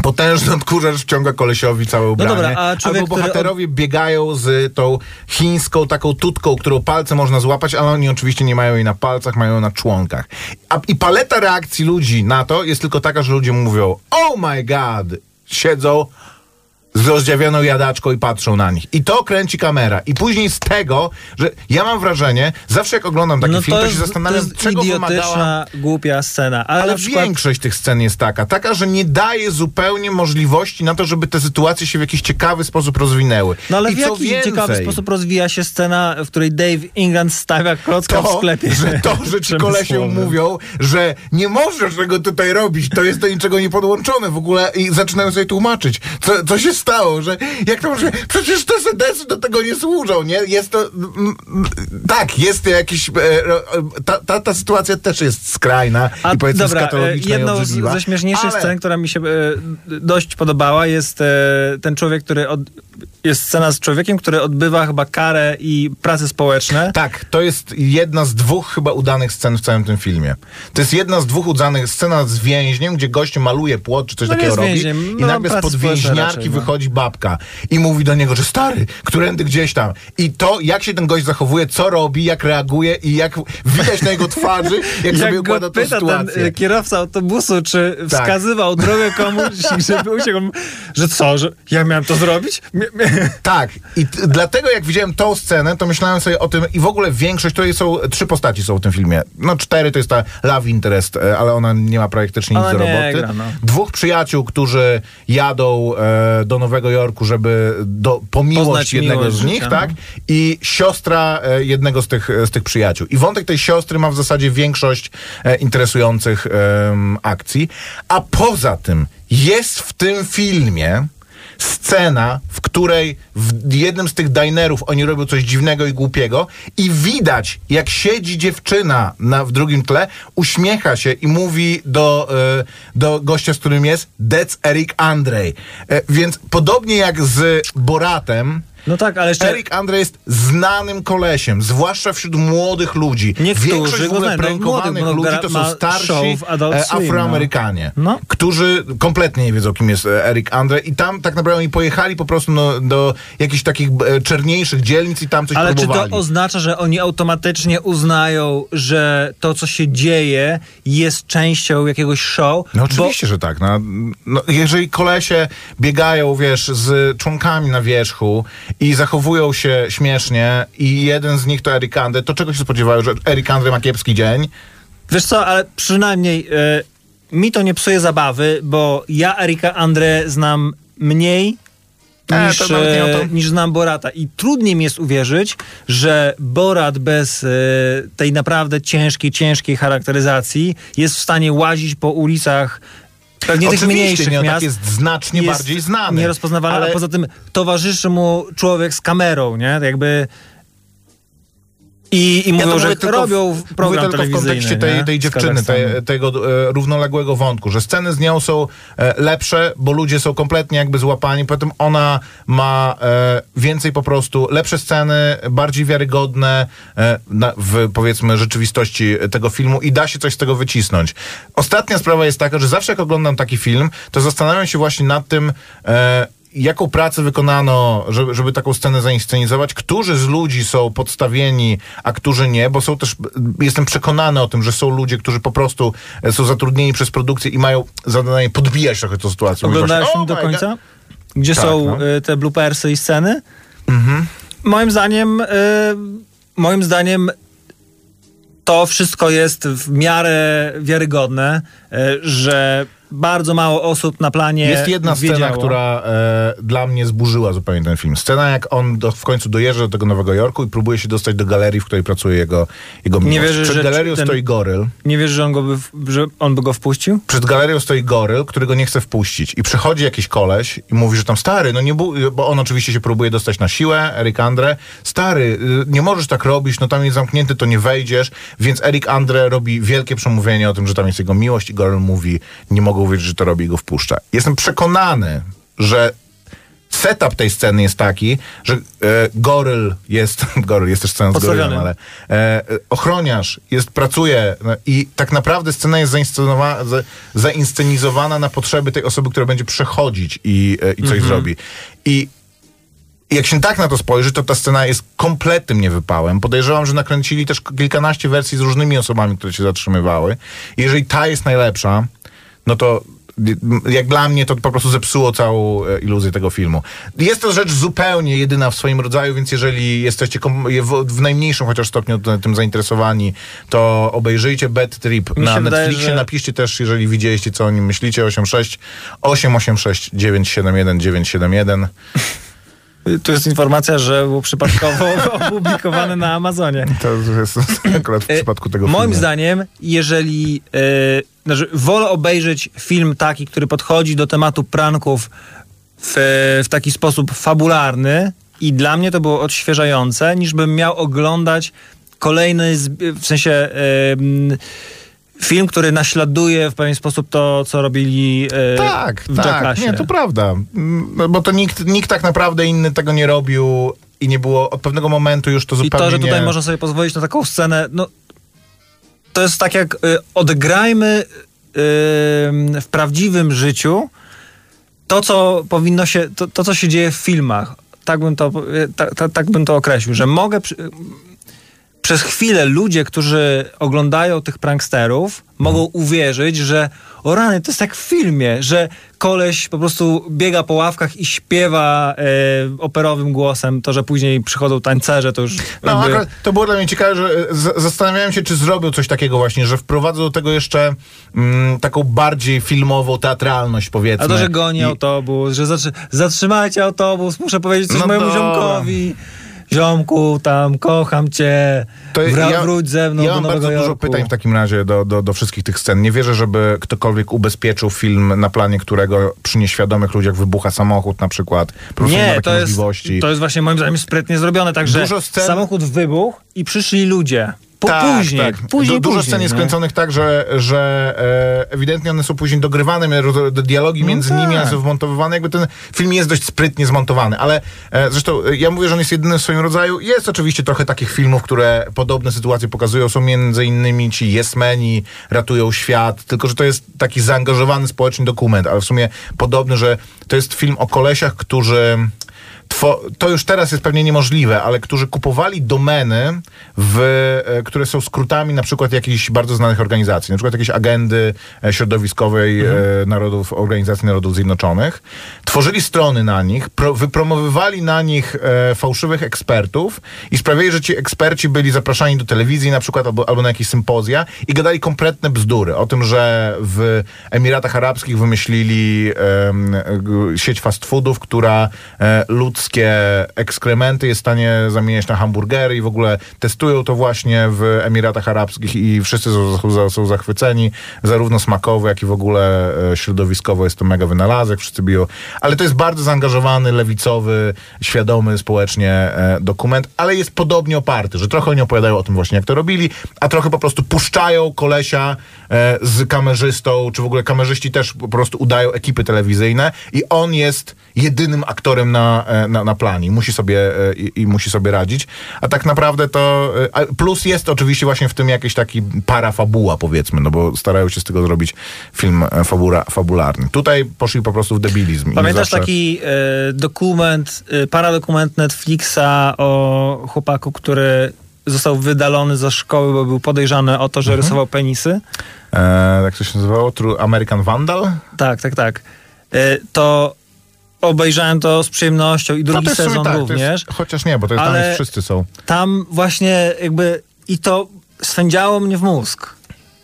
B: potężny odkurzacz wciąga kolesiowi całe ubranie.
C: dobra, a człowiek,
B: albo bohaterowie biegają z tą chińską taką tutką, którą palce można złapać, ale oni oczywiście nie mają jej na palcach, mają ją na członkach. A, I paleta reakcji ludzi na to jest tylko taka, że ludzie mówią oh my god, siedzą z rozdziawioną jadaczką i patrzą na nich. I to kręci kamera. I później z tego, że ja mam wrażenie, zawsze jak oglądam taki
C: no
B: film, to, się
C: jest-
B: zastanawiam,
C: to jest
B: czego wymagała...
C: idiotyczna, głupia scena. Ale,
B: Ale
C: przykład...
B: większość tych scen jest taka, taka, że nie daje zupełnie możliwości na to, żeby te sytuacje się w jakiś ciekawy sposób rozwinęły.
C: No ale
B: I
C: w jaki
B: więcej,
C: ciekawy sposób rozwija się scena, w której Dave England stawia klocka w
B: to,
C: sklepie?
B: że to, że ci kolesie mówią, że nie możesz tego tutaj robić, to jest do niczego nie podłączone w ogóle i zaczynają sobie tłumaczyć, co, co się stało, że jak to może, przecież te sedesy do tego nie służą, nie? Jest to, tak, jest to jakiś, e, ro- ta, ta, ta sytuacja też jest skrajna
C: A
B: i powiedzmy
C: dobra, e,
B: skatologiczna
C: jedną z, ze śmieszniejszych
B: ale-
C: scen, która mi się e, dość podobała, jest e, ten człowiek, który od, jest scena z człowiekiem, który odbywa chyba karę i prace społeczne.
B: Tak, to jest jedna z dwóch chyba udanych scen w całym tym filmie. To jest jedna z dwóch udanych scena z więźniem, gdzie gość maluje płot czy coś
C: No
B: takiego robi
C: więźniem,
B: i
C: no,
B: nagle spod więźniarki
C: raczej, no.
B: Wychodzi babka i mówi do niego, że stary, którędy gdzieś tam. I to, jak się ten gość zachowuje, co robi, jak reaguje i jak widać na jego twarzy, jak, sobie
C: Jak
B: układa
C: go
B: tę
C: pyta
B: sytuację.
C: ten e, kierowca autobusu, czy
B: Tak.
C: wskazywał drogę komuś, żeby uciekł, że co, że ja miałem to zrobić?
B: Tak, i t- dlatego jak widziałem tą scenę, to myślałem sobie o tym i w ogóle większość, to są trzy postaci są w tym filmie. No cztery to jest ta love interest, e, ale ona nie ma praktycznie nic do roboty.
C: gra, no.
B: Dwóch przyjaciół, którzy jadą e, do Nowego Jorku, żeby do,
C: Poznać
B: jednego z nich,
C: życia,
B: tak?
C: no.
B: I siostra e, jednego z tych, z tych przyjaciół. I wątek tej siostry ma w zasadzie większość e, interesujących em, akcji. A poza tym jest w tym filmie scena, w której w jednym z tych dinerów oni robią coś dziwnego i głupiego i widać, jak siedzi dziewczyna na, w drugim tle, uśmiecha się i mówi do, e, do gościa, z którym jest, that's Eric Andrej. E, więc podobnie jak z Boratem,
C: No tak, ale jeszcze...
B: Eric Andre jest znanym kolesiem, zwłaszcza wśród młodych ludzi.
C: Niektórzy
B: Większość w ogóle
C: no,
B: prankowanych
C: młodych, bo
B: ludzi to są starsi e,
C: no.
B: Afroamerykanie,
C: No.
B: którzy kompletnie nie wiedzą, kim jest e, Eric Andre i tam tak naprawdę oni pojechali po prostu no, do jakichś takich e, czerniejszych dzielnic i tam coś
C: Ale czy
B: próbowali.
C: to oznacza, że oni automatycznie uznają, że to, co się dzieje, jest częścią jakiegoś show?
B: No oczywiście, że tak. No, no, jeżeli kolesie biegają, wiesz, z członkami na wierzchu i zachowują się śmiesznie i jeden z nich to Eric Andre, to czego się spodziewają, że Eric Andre ma kiepski dzień?
C: Wiesz co, ale przynajmniej e, mi to nie psuje zabawy, bo ja Erika Andre znam mniej
B: E,
C: niż,
B: o to.
C: e, niż znam Borata. I trudniej mi jest uwierzyć, że Borat bez e, tej naprawdę ciężkiej, ciężkiej charakteryzacji jest w stanie łazić po ulicach pewnie tych
B: Oczywiście,
C: mniejszych
B: nie, tak
C: miast.
B: jest znacznie bardziej znany.
C: Nierozpoznawalny,
B: ale-
C: a poza tym towarzyszy mu człowiek z kamerą, nie? Jakby... I, i mówią,
B: to
C: że
B: tylko
C: robią
B: w-
C: program
B: mówię tylko w kontekście tej, tej dziewczyny, tej, tego e, równoległego wątku, że sceny z nią są e, lepsze, bo ludzie są kompletnie jakby złapani, potem ona ma e, więcej po prostu, lepsze sceny, bardziej wiarygodne e, na, w powiedzmy rzeczywistości tego filmu i da się coś z tego wycisnąć. Ostatnia sprawa jest taka, że zawsze jak oglądam taki film, to zastanawiam się właśnie nad tym, e, jaką pracę wykonano, żeby, żeby taką scenę zainscenizować, którzy z ludzi są podstawieni, a którzy nie, bo są też, jestem przekonany o tym, że są ludzie, którzy po prostu e, są zatrudnieni przez produkcję i mają zadanie podbijać trochę tę sytuację.
C: Oglądałeś
B: właśnie,
C: film do
B: "Oh
C: końca?
B: God".
C: Gdzie
B: Tak,
C: są
B: no. Mhm.
C: y, te bloopersy i sceny? Moim zdaniem, y, moim zdaniem to wszystko jest w miarę wiarygodne, y, że bardzo mało osób na planie
B: Jest jedna scena,
C: wiedziało.
B: która e, dla mnie zburzyła zupełnie ten film. Scena, jak on do, w końcu dojeżdża do tego Nowego Jorku i próbuje się dostać do galerii, w której pracuje jego, jego miłość.
C: wierzysz,
B: Przed
C: że
B: galerią
C: ten-
B: stoi goryl.
C: Nie wiesz, że on, go by, że on by go wpuścił?
B: przed galerią stoi goryl, który go nie chce wpuścić. I przychodzi jakiś koleś i mówi, że tam stary, no nie bo on oczywiście się próbuje dostać na siłę, Eric Andre. Stary, y, nie możesz tak robić, no tam jest zamknięty, to nie wejdziesz. Więc Eric Andre robi wielkie przemówienie o tym, że tam jest jego miłość i goryl mówi, nie mogę uwierzyć, że to robi i go wpuszcza. Jestem przekonany, że setup tej sceny jest taki, że e, goryl jest, goryl jest też sceną z gorylem, ale e, ochroniarz jest, pracuje no, i tak naprawdę scena jest zainscenowa- za- zainscenizowana na potrzeby tej osoby, która będzie przechodzić i, e, i coś zrobi. I jak się tak na to spojrzy, to ta scena jest kompletnym niewypałem. Podejrzewam, że nakręcili też kilkanaście wersji z różnymi osobami, które się zatrzymywały. Jeżeli ta jest najlepsza, no to jak dla mnie to po prostu zepsuło całą e, iluzję tego filmu. Jest to rzecz zupełnie jedyna w swoim rodzaju, więc jeżeli jesteście w, najmniejszym chociaż stopniu tym zainteresowani, to obejrzyjcie Bad Trip
C: Mi
B: na
C: się wydaje,
B: Netflixie.
C: że-
B: Napiszcie też, jeżeli widzieliście, co o nim myślicie. 86 886 971 971.
C: Tu jest informacja, że był przypadkowo opublikowany na Amazonie.
B: To jest akurat w
C: E,
B: przypadku tego
C: Moim
B: filmu.
C: zdaniem, jeżeli e, znaczy, wolę obejrzeć film taki, który podchodzi do tematu pranków w, w taki sposób fabularny i dla mnie to było odświeżające, niż bym miał oglądać kolejny, w sensie m, film, który naśladuje w pewien sposób to, co robili e,
B: Tak,
C: w
B: tak.
C: Jackassie.
B: Nie, to prawda. Mm, Bo to nikt, nikt tak naprawdę inny tego nie robił i nie było od pewnego momentu już to
C: I
B: zupełnie
C: to, że tutaj
B: nie...
C: można sobie pozwolić na taką scenę, no to jest tak jak y, odegrajmy y, w prawdziwym życiu to, co powinno się, to, to co się dzieje w filmach. Tak bym to, y, ta, ta, tak bym to określił, że mogę przy, przez chwilę ludzie, którzy oglądają tych pranksterów, mogą uwierzyć, że o rany, to jest jak w filmie, że koleś po prostu biega po ławkach i śpiewa e, operowym głosem, to, że później przychodzą tańcerze, to już
B: No,
C: jakby...
B: to było dla mnie ciekawe, że e, zastanawiałem się, czy zrobił coś takiego właśnie, że wprowadzą do tego jeszcze mm, taką bardziej filmową teatralność, powiedzmy.
C: A to, że goni
B: I-
C: autobus, że zatrzy- zatrzymajcie autobus, muszę powiedzieć coś
B: No
C: mojemu
B: dobra.
C: ziomkowi. Ziomku, tam, kocham cię, Wra- wróć ze mną
B: ja mam bardzo dużo
C: Jorku.
B: pytań w takim razie do, do, do wszystkich tych scen. Nie wierzę, żeby ktokolwiek ubezpieczył film, na planie którego przy nieświadomych ludziach wybucha samochód na przykład. Po prostu nie
C: to jest,
B: możliwości.
C: to jest właśnie moim zdaniem sprytnie zrobione, także
B: Dużo scen-
C: samochód wybuchł i przyszli ludzie. Po,
B: tak,
C: później,
B: tak.
C: później,
B: Du- Dużo
C: później,
B: scen jest
C: nie?
B: kręconych tak, że, że e, ewidentnie one są później dogrywane, dialogi między
C: tak.
B: nimi są wmontowywane. Jakby ten film jest dość sprytnie zmontowany, ale e, zresztą e, ja mówię, że on jest jedyny w swoim rodzaju. Jest oczywiście trochę takich filmów, które podobne sytuacje pokazują. Są między innymi ci Yes Meni, ratują świat, tylko że to jest taki zaangażowany społecznie dokument, ale w sumie podobny, że to jest film o kolesiach, którzy to już teraz jest pewnie niemożliwe, ale którzy kupowali domeny, w, e, które są skrótami na przykład jakichś bardzo znanych organizacji, na przykład jakiejś agendy e, środowiskowej e, narodów, Organizacji Narodów Zjednoczonych. Tworzyli strony na nich, pro, wypromowywali na nich fałszywych ekspertów i sprawiali, że ci eksperci byli zapraszani do telewizji na przykład albo, albo na jakieś sympozja i gadali kompletne bzdury o tym, że w Emiratach Arabskich wymyślili sieć fast foodów, która e, ludzkie ekskrementy jest w stanie zamieniać na hamburgery i w ogóle testują to właśnie w Emiratach Arabskich i wszyscy są, są, zachwyceni, zarówno smakowo, jak i w ogóle e, środowiskowo jest to mega wynalazek, wszyscy biją. Ale to jest bardzo zaangażowany, lewicowy, świadomy społecznie e, dokument, ale jest podobnie oparty, że trochę oni opowiadają o tym właśnie, jak to robili, a trochę po prostu puszczają kolesia e, z kamerzystą, czy w ogóle kamerzyści też po prostu udają ekipy telewizyjne i on jest jedynym aktorem na, na, na planie. Musi sobie, e, i, i musi sobie radzić. A tak naprawdę to... e, Plus jest oczywiście właśnie w tym jakiś taki parafabuła, powiedzmy, no bo starają się z tego zrobić film e, fabura, fabularny. Tutaj poszli po prostu w debilizm.
C: Pamiętasz
B: zawsze-
C: taki e, dokument, e, paradokument Netflixa o chłopaku, który został wydalony ze szkoły, bo był podejrzany o to, że
B: Mhm.
C: rysował penisy?
B: E, jak to się nazywało? True American Vandal?
C: Tak, tak, tak. E, to obejrzałem to z przyjemnością i
B: No
C: drugi
B: sumie
C: sezon
B: tak,
C: również.
B: Jest, chociaż nie, bo to jest, tam
C: Ale-
B: już wszyscy są.
C: Tam właśnie jakby i to swędziało mnie w mózg,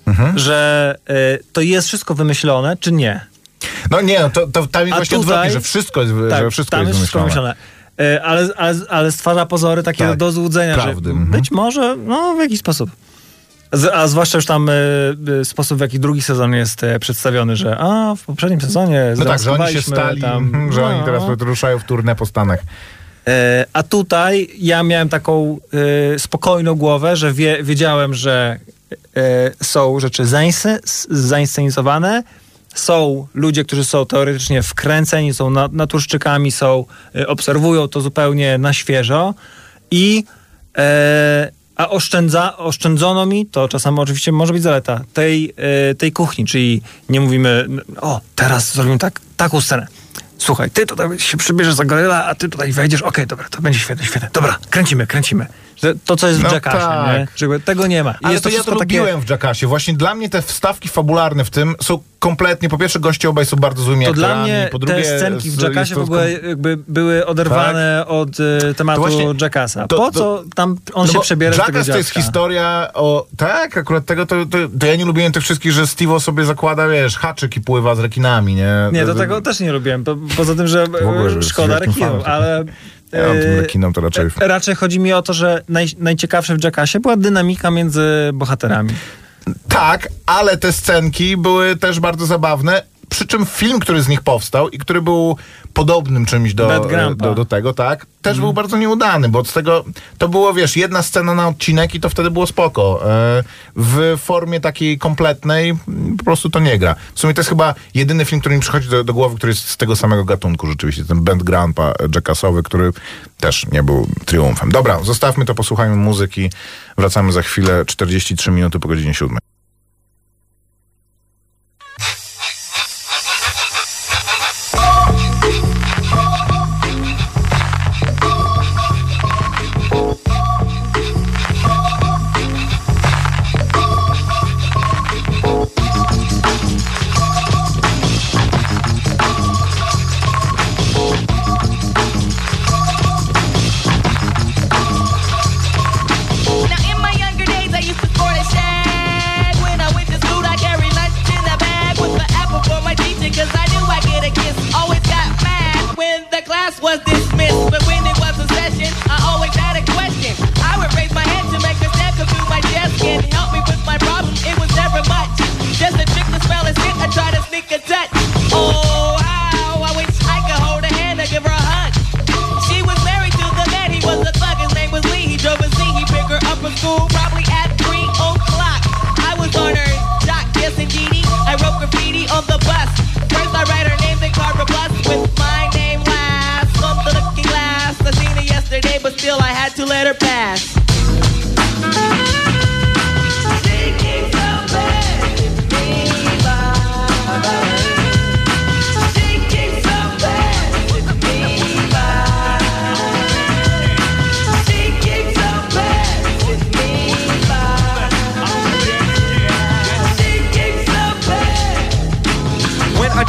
B: Mhm.
C: że e, to jest wszystko wymyślone, czy nie.
B: No nie, no to, to tam jest
C: A
B: właśnie
C: tutaj-
B: odwrotnie, że wszystko jest, wy- że wszystko
C: Tak, tam
B: jest
C: jest wszystko
B: wymyślone.
C: E, Ale, ale, ale stwarza pozory takie
B: Tak,
C: do złudzenia,
B: prawdy,
C: że
B: mhm.
C: być może, no w jakiś sposób. A zwłaszcza już tam e, sposób, w jaki drugi sezon jest e, przedstawiony, że a, w poprzednim sezonie
B: No tak, że oni się stali,
C: tam,
B: mhm, że oni
C: no.
B: teraz ruszają w turnę po Stanach.
C: A tutaj ja miałem taką e, spokojną głowę, że wie, wiedziałem, że e, są rzeczy zainsce- zainscenizowane, są ludzie, którzy są teoretycznie wkręceni, są na, naturszczykami, są, e, obserwują to zupełnie na świeżo i a oszczędza, oszczędzono mi, to czasami oczywiście może być zaleta, tej, e, tej kuchni, czyli nie mówimy, o, teraz zrobimy tak, taką scenę. Słuchaj, ty tutaj się przybierzesz za goryla, a ty tutaj wejdziesz, okej, dobra, to będzie świetne, świetne. Dobra, kręcimy, kręcimy. Że To, co jest w
B: No
C: Jackassie,
B: tak.
C: nie? Żeby tego nie ma. I
B: Ale
C: jest
B: to, ja to
C: wszystko takie-
B: lubiłem w Jackassie. Właśnie dla mnie te wstawki fabularne w tym są kompletnie, po pierwsze goście obaj są bardzo złymi
C: To
B: aktorami,
C: dla mnie
B: po drugie...
C: te scenki w Jackassie w
B: to
C: ogóle jakby były oderwane od y, tematu
B: To właśnie-
C: Jackassa.
B: to-
C: po
B: to-
C: co tam on
B: No
C: się przebiera
B: Jackass to jest historia o... Tak, akurat tego to, to, to ja nie lubiłem tych wszystkich, że Steve sobie zakłada, wiesz, haczyk i pływa z rekinami, nie?
C: Nie,
B: to,
C: do tego też nie lubiłem. Po, poza tym, że
B: że
C: szkoda rekinów, ale...
B: Ja mam tym rekinom to raczej...
C: Raczej chodzi mi o to, że naj, najciekawsze w Jackassie była dynamika między bohaterami.
B: Tak, ale te scenki były też bardzo zabawne. Przy czym film, który z nich powstał i który był podobnym czymś do, do, do tego, tak, też
C: Mhm.
B: był bardzo nieudany, bo z tego to było, wiesz, jedna scena na odcinek i to wtedy było spoko. E, w formie takiej kompletnej po prostu to nie gra. W sumie to jest chyba jedyny film, który mi przychodzi do, do głowy, który jest z tego samego gatunku rzeczywiście. Ten Band Grandpa Jackassowy, który też nie był triumfem. Dobra, zostawmy to, posłuchajmy muzyki. Wracamy za chwilę, 43 minuty po godzinie 7.
G: sneak attack. Oh, how I wish I could hold her hand and give her a hug. She was married to the man, he was a thug, his name was Lee. He drove a Z, he picked her up
H: from school, probably at 3 o'clock. I
G: was on her jock, yes indeedy. I wrote graffiti on the bus. First I write her name, then carved a bus with my name last. On the looking glass, I seen her yesterday, but still I had to let her pass.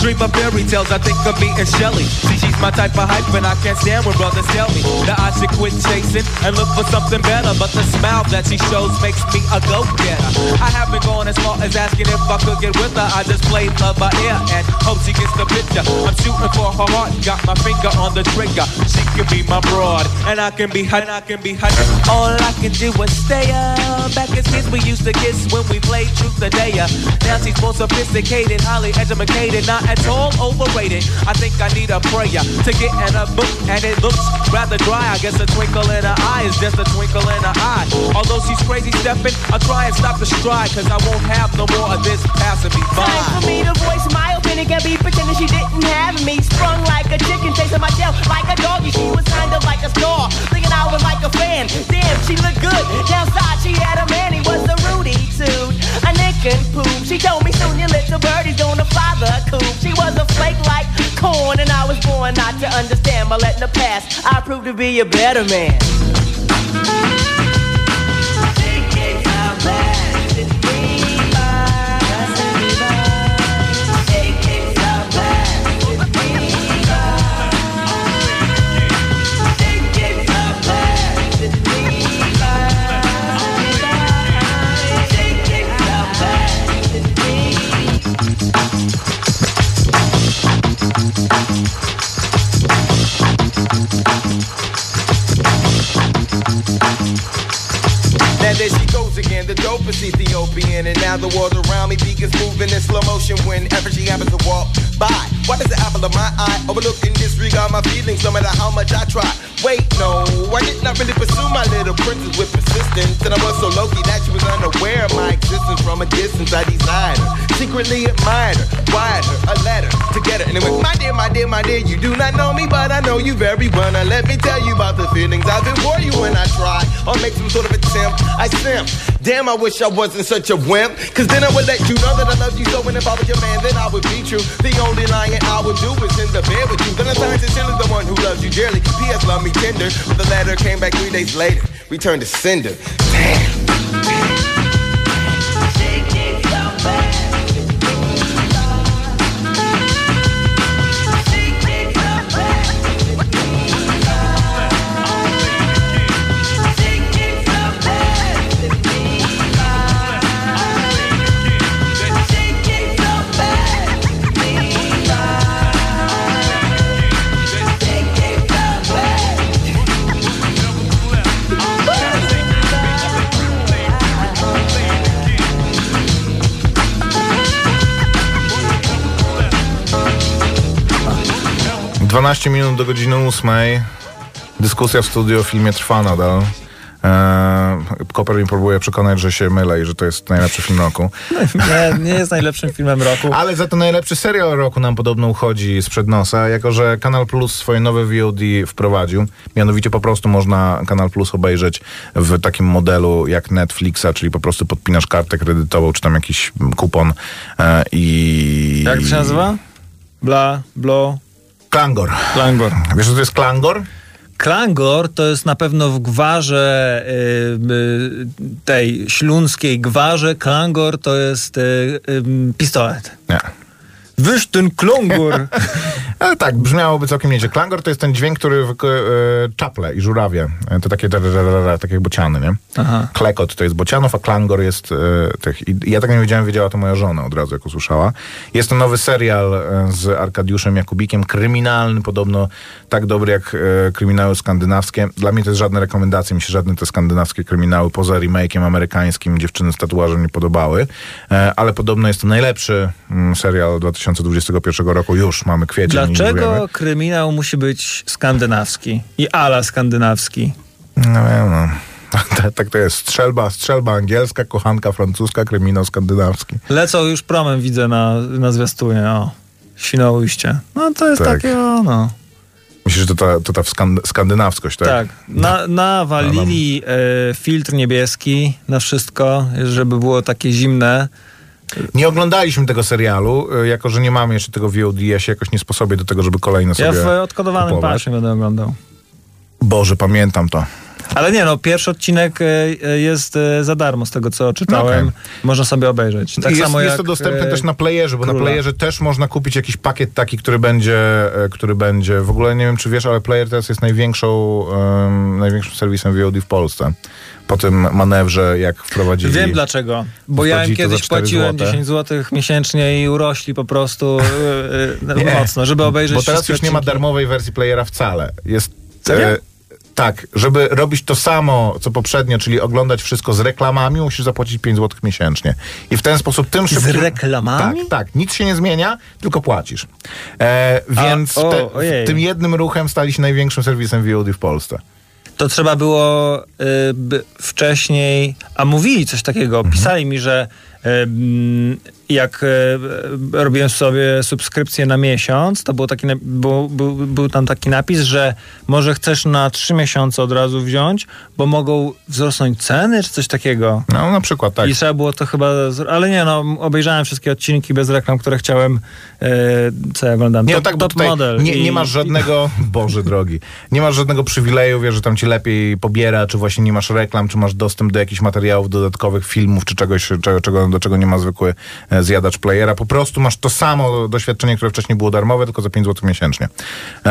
H: Dream of fairy tales, I think of me and Shelly. See, she's my type of hype, and I can't stand when brothers tell me that I should quit chasing and look for something better. But the smile that she shows makes me a go-getter. I haven't gone as far as asking if I could get with her. I just play love by ear and hope she gets the picture. I'm shooting for her heart, got my finger on the trigger. She can be my broad, and I can be and I can be her. All I can do is stay up. Back as kids, we used to kiss when we played truth or dare. Now she's more sophisticated, highly educated, not at all overrated. I think I need a prayer to get in a book, and it looks rather dry. I guess a twinkle in her eye is just a twinkle in her eye. Although she's crazy stepping, I'll try and stop the stride, cause I won't have no more of this passing me by.
G: Time for me to voice my opinion. Can't be pretending she didn't have me. Sprung like a chicken, chasing my tail like a doggy. She was kind of like a star, thinking I was like a fan. Damn, she looked good. Downside, she had a man. He was a Rudy too, and Poop. She told me soon your little birdie's gonna fly the coop. She was a flake like corn, and I was born not to understand. But letting the past, I proved to be a better man.
H: And I was so low key that she was unaware of my existence from a distance. I desired her, secretly admired her, wired her a letter to get her. And it was, my dear, my dear, my dear, you do not know me, but I know you very well. Now let me tell you about the feelings I've been for you when I try or make some sort of attempt. I simp. Damn, I wish I wasn't such a wimp. Cause then I would let you know that I love you so. And if I was your man, then I would be true. The only lying I would do is in the bed with you. Then I Valentine's is still the one who loves you dearly. P.S. Love me tender. But the letter came back three days later. Returned to sender. Damn.
B: Eee, 12 minut do godziny 8. Dyskusja w studio o filmie trwa nadal. Eee, Koper mi próbuje przekonać, że się mylę i że to jest najlepszy film roku.
C: Nie, nie jest najlepszym filmem roku.
B: Ale za to najlepszy serial roku nam podobno uchodzi sprzed nosa, jako że Kanal Plus swoje nowe VOD wprowadził. Mianowicie po prostu można Kanal Plus obejrzeć w takim modelu jak Netflixa, czyli po prostu podpinasz kartę kredytową, czy tam jakiś kupon e, i...
C: Jak to się nazywa? Bla, blo,
B: Klangor.
C: klangor.
B: Wiesz, co to jest Klangor?
C: Klangor to jest na pewno w gwarze y, y, tej śląskiej gwarze. Klangor to jest y, y, pistolet.
B: Nie.
C: Wyś ten klongor.
B: Ale tak, brzmiałoby całkiem nieźle. Klangor to jest ten dźwięk, który w e, czaple i żurawie. E, to takie, tak jak bociany, nie?
C: Aha.
B: Klekot to jest bocianów, a klangor jest e, tych. I ja tak nie wiedziałem, wiedziała to moja żona od razu, jak usłyszała. Jest to nowy serial e, z Arkadiuszem Jakubikiem, kryminalny, podobno tak dobry jak e, kryminały skandynawskie. Dla mnie to jest żadne rekomendacje, mi się żadne te skandynawskie kryminały poza remake'iem amerykańskim Dziewczyny z tatuażem nie podobały. E, ale podobno jest to najlepszy mm, serial 2021 roku. Już mamy kwiecień.
C: Dlaczego kryminał musi być skandynawski i ala skandynawski?
B: No wiem, no. Tak, tak to jest. Strzelba, strzelba angielska, kochanka francuska, kryminał skandynawski.
C: Lecą już promem, widzę na, na zwiastunie. O, Świnoujście. No to jest
B: Tak.
C: takie, o, no.
B: Myślisz, że to ta, to ta skan- skandynawskość, tak?
C: Tak. Na, nawalili e, filtr niebieski na wszystko, żeby było takie zimne.
B: Nie oglądaliśmy tego serialu, y, jako że nie mamy jeszcze tego VOD, ja się jakoś nie sposobię do tego, żeby kolejne sobie
C: Ja w odkodowanym pasie będę oglądał.
B: Boże, pamiętam to.
C: Ale nie, no, pierwszy odcinek e, e, jest za darmo z tego, co czytałem.
B: Okej.
C: Można sobie obejrzeć. Tak
B: jest,
C: samo
B: jest
C: jak,
B: to dostępne też na playerze, bo na
C: Króla.
B: playerze też można kupić jakiś pakiet taki, który będzie, e, który będzie, w ogóle nie wiem czy wiesz, ale player teraz jest największą, em, największym serwisem VOD w Polsce. Po tym manewrze, jak wprowadzili...
C: Wiem dlaczego. Bo ja im kiedyś
B: 4
C: płaciłem
B: złote.
C: 10 zł miesięcznie i urośli po prostu e,
B: Nie.
C: mocno, żeby obejrzeć
B: Bo teraz już nie ma darmowej wersji playera wcale. Jest...
C: Serio?
B: tak, żeby robić to samo, co poprzednio, czyli oglądać wszystko z reklamami, musisz zapłacić 5 zł miesięcznie. I w ten sposób tym szybciej...
C: reklamami?
B: Tak, tak. Nic się nie zmienia, tylko płacisz. E, więc
C: o,
B: te, tym jednym ruchem stali się największym serwisem VOD w Polsce.
C: To trzeba było y, wcześniej, a mówili coś takiego,
B: Mhm.
C: pisali mi, że y, mm, jak y, robiłem sobie subskrypcję na miesiąc, to było taki, na- był, był, tam taki napis, że może chcesz na trzy miesiące od razu wziąć, bo mogą wzrosnąć ceny, czy coś takiego.
B: No na przykład tak.
C: I trzeba było to chyba. Ale nie, no, obejrzałem wszystkie odcinki bez reklam, które chciałem. E, co ja oglądam?
B: Nie, no
C: top,
B: tak,
C: top
B: tutaj
C: model.
B: nie,
C: i-
B: nie masz żadnego, Boże drogi, nie masz żadnego przywileju, wiesz, że tam ci lepiej pobiera, czy właśnie nie masz reklam, czy masz dostęp do jakichś materiałów dodatkowych, filmów, czy czegoś, czego, czego, do czego nie ma zwykły e, zjadacz playera. Po prostu masz to samo doświadczenie, które wcześniej było darmowe, tylko za 5 zł miesięcznie. E,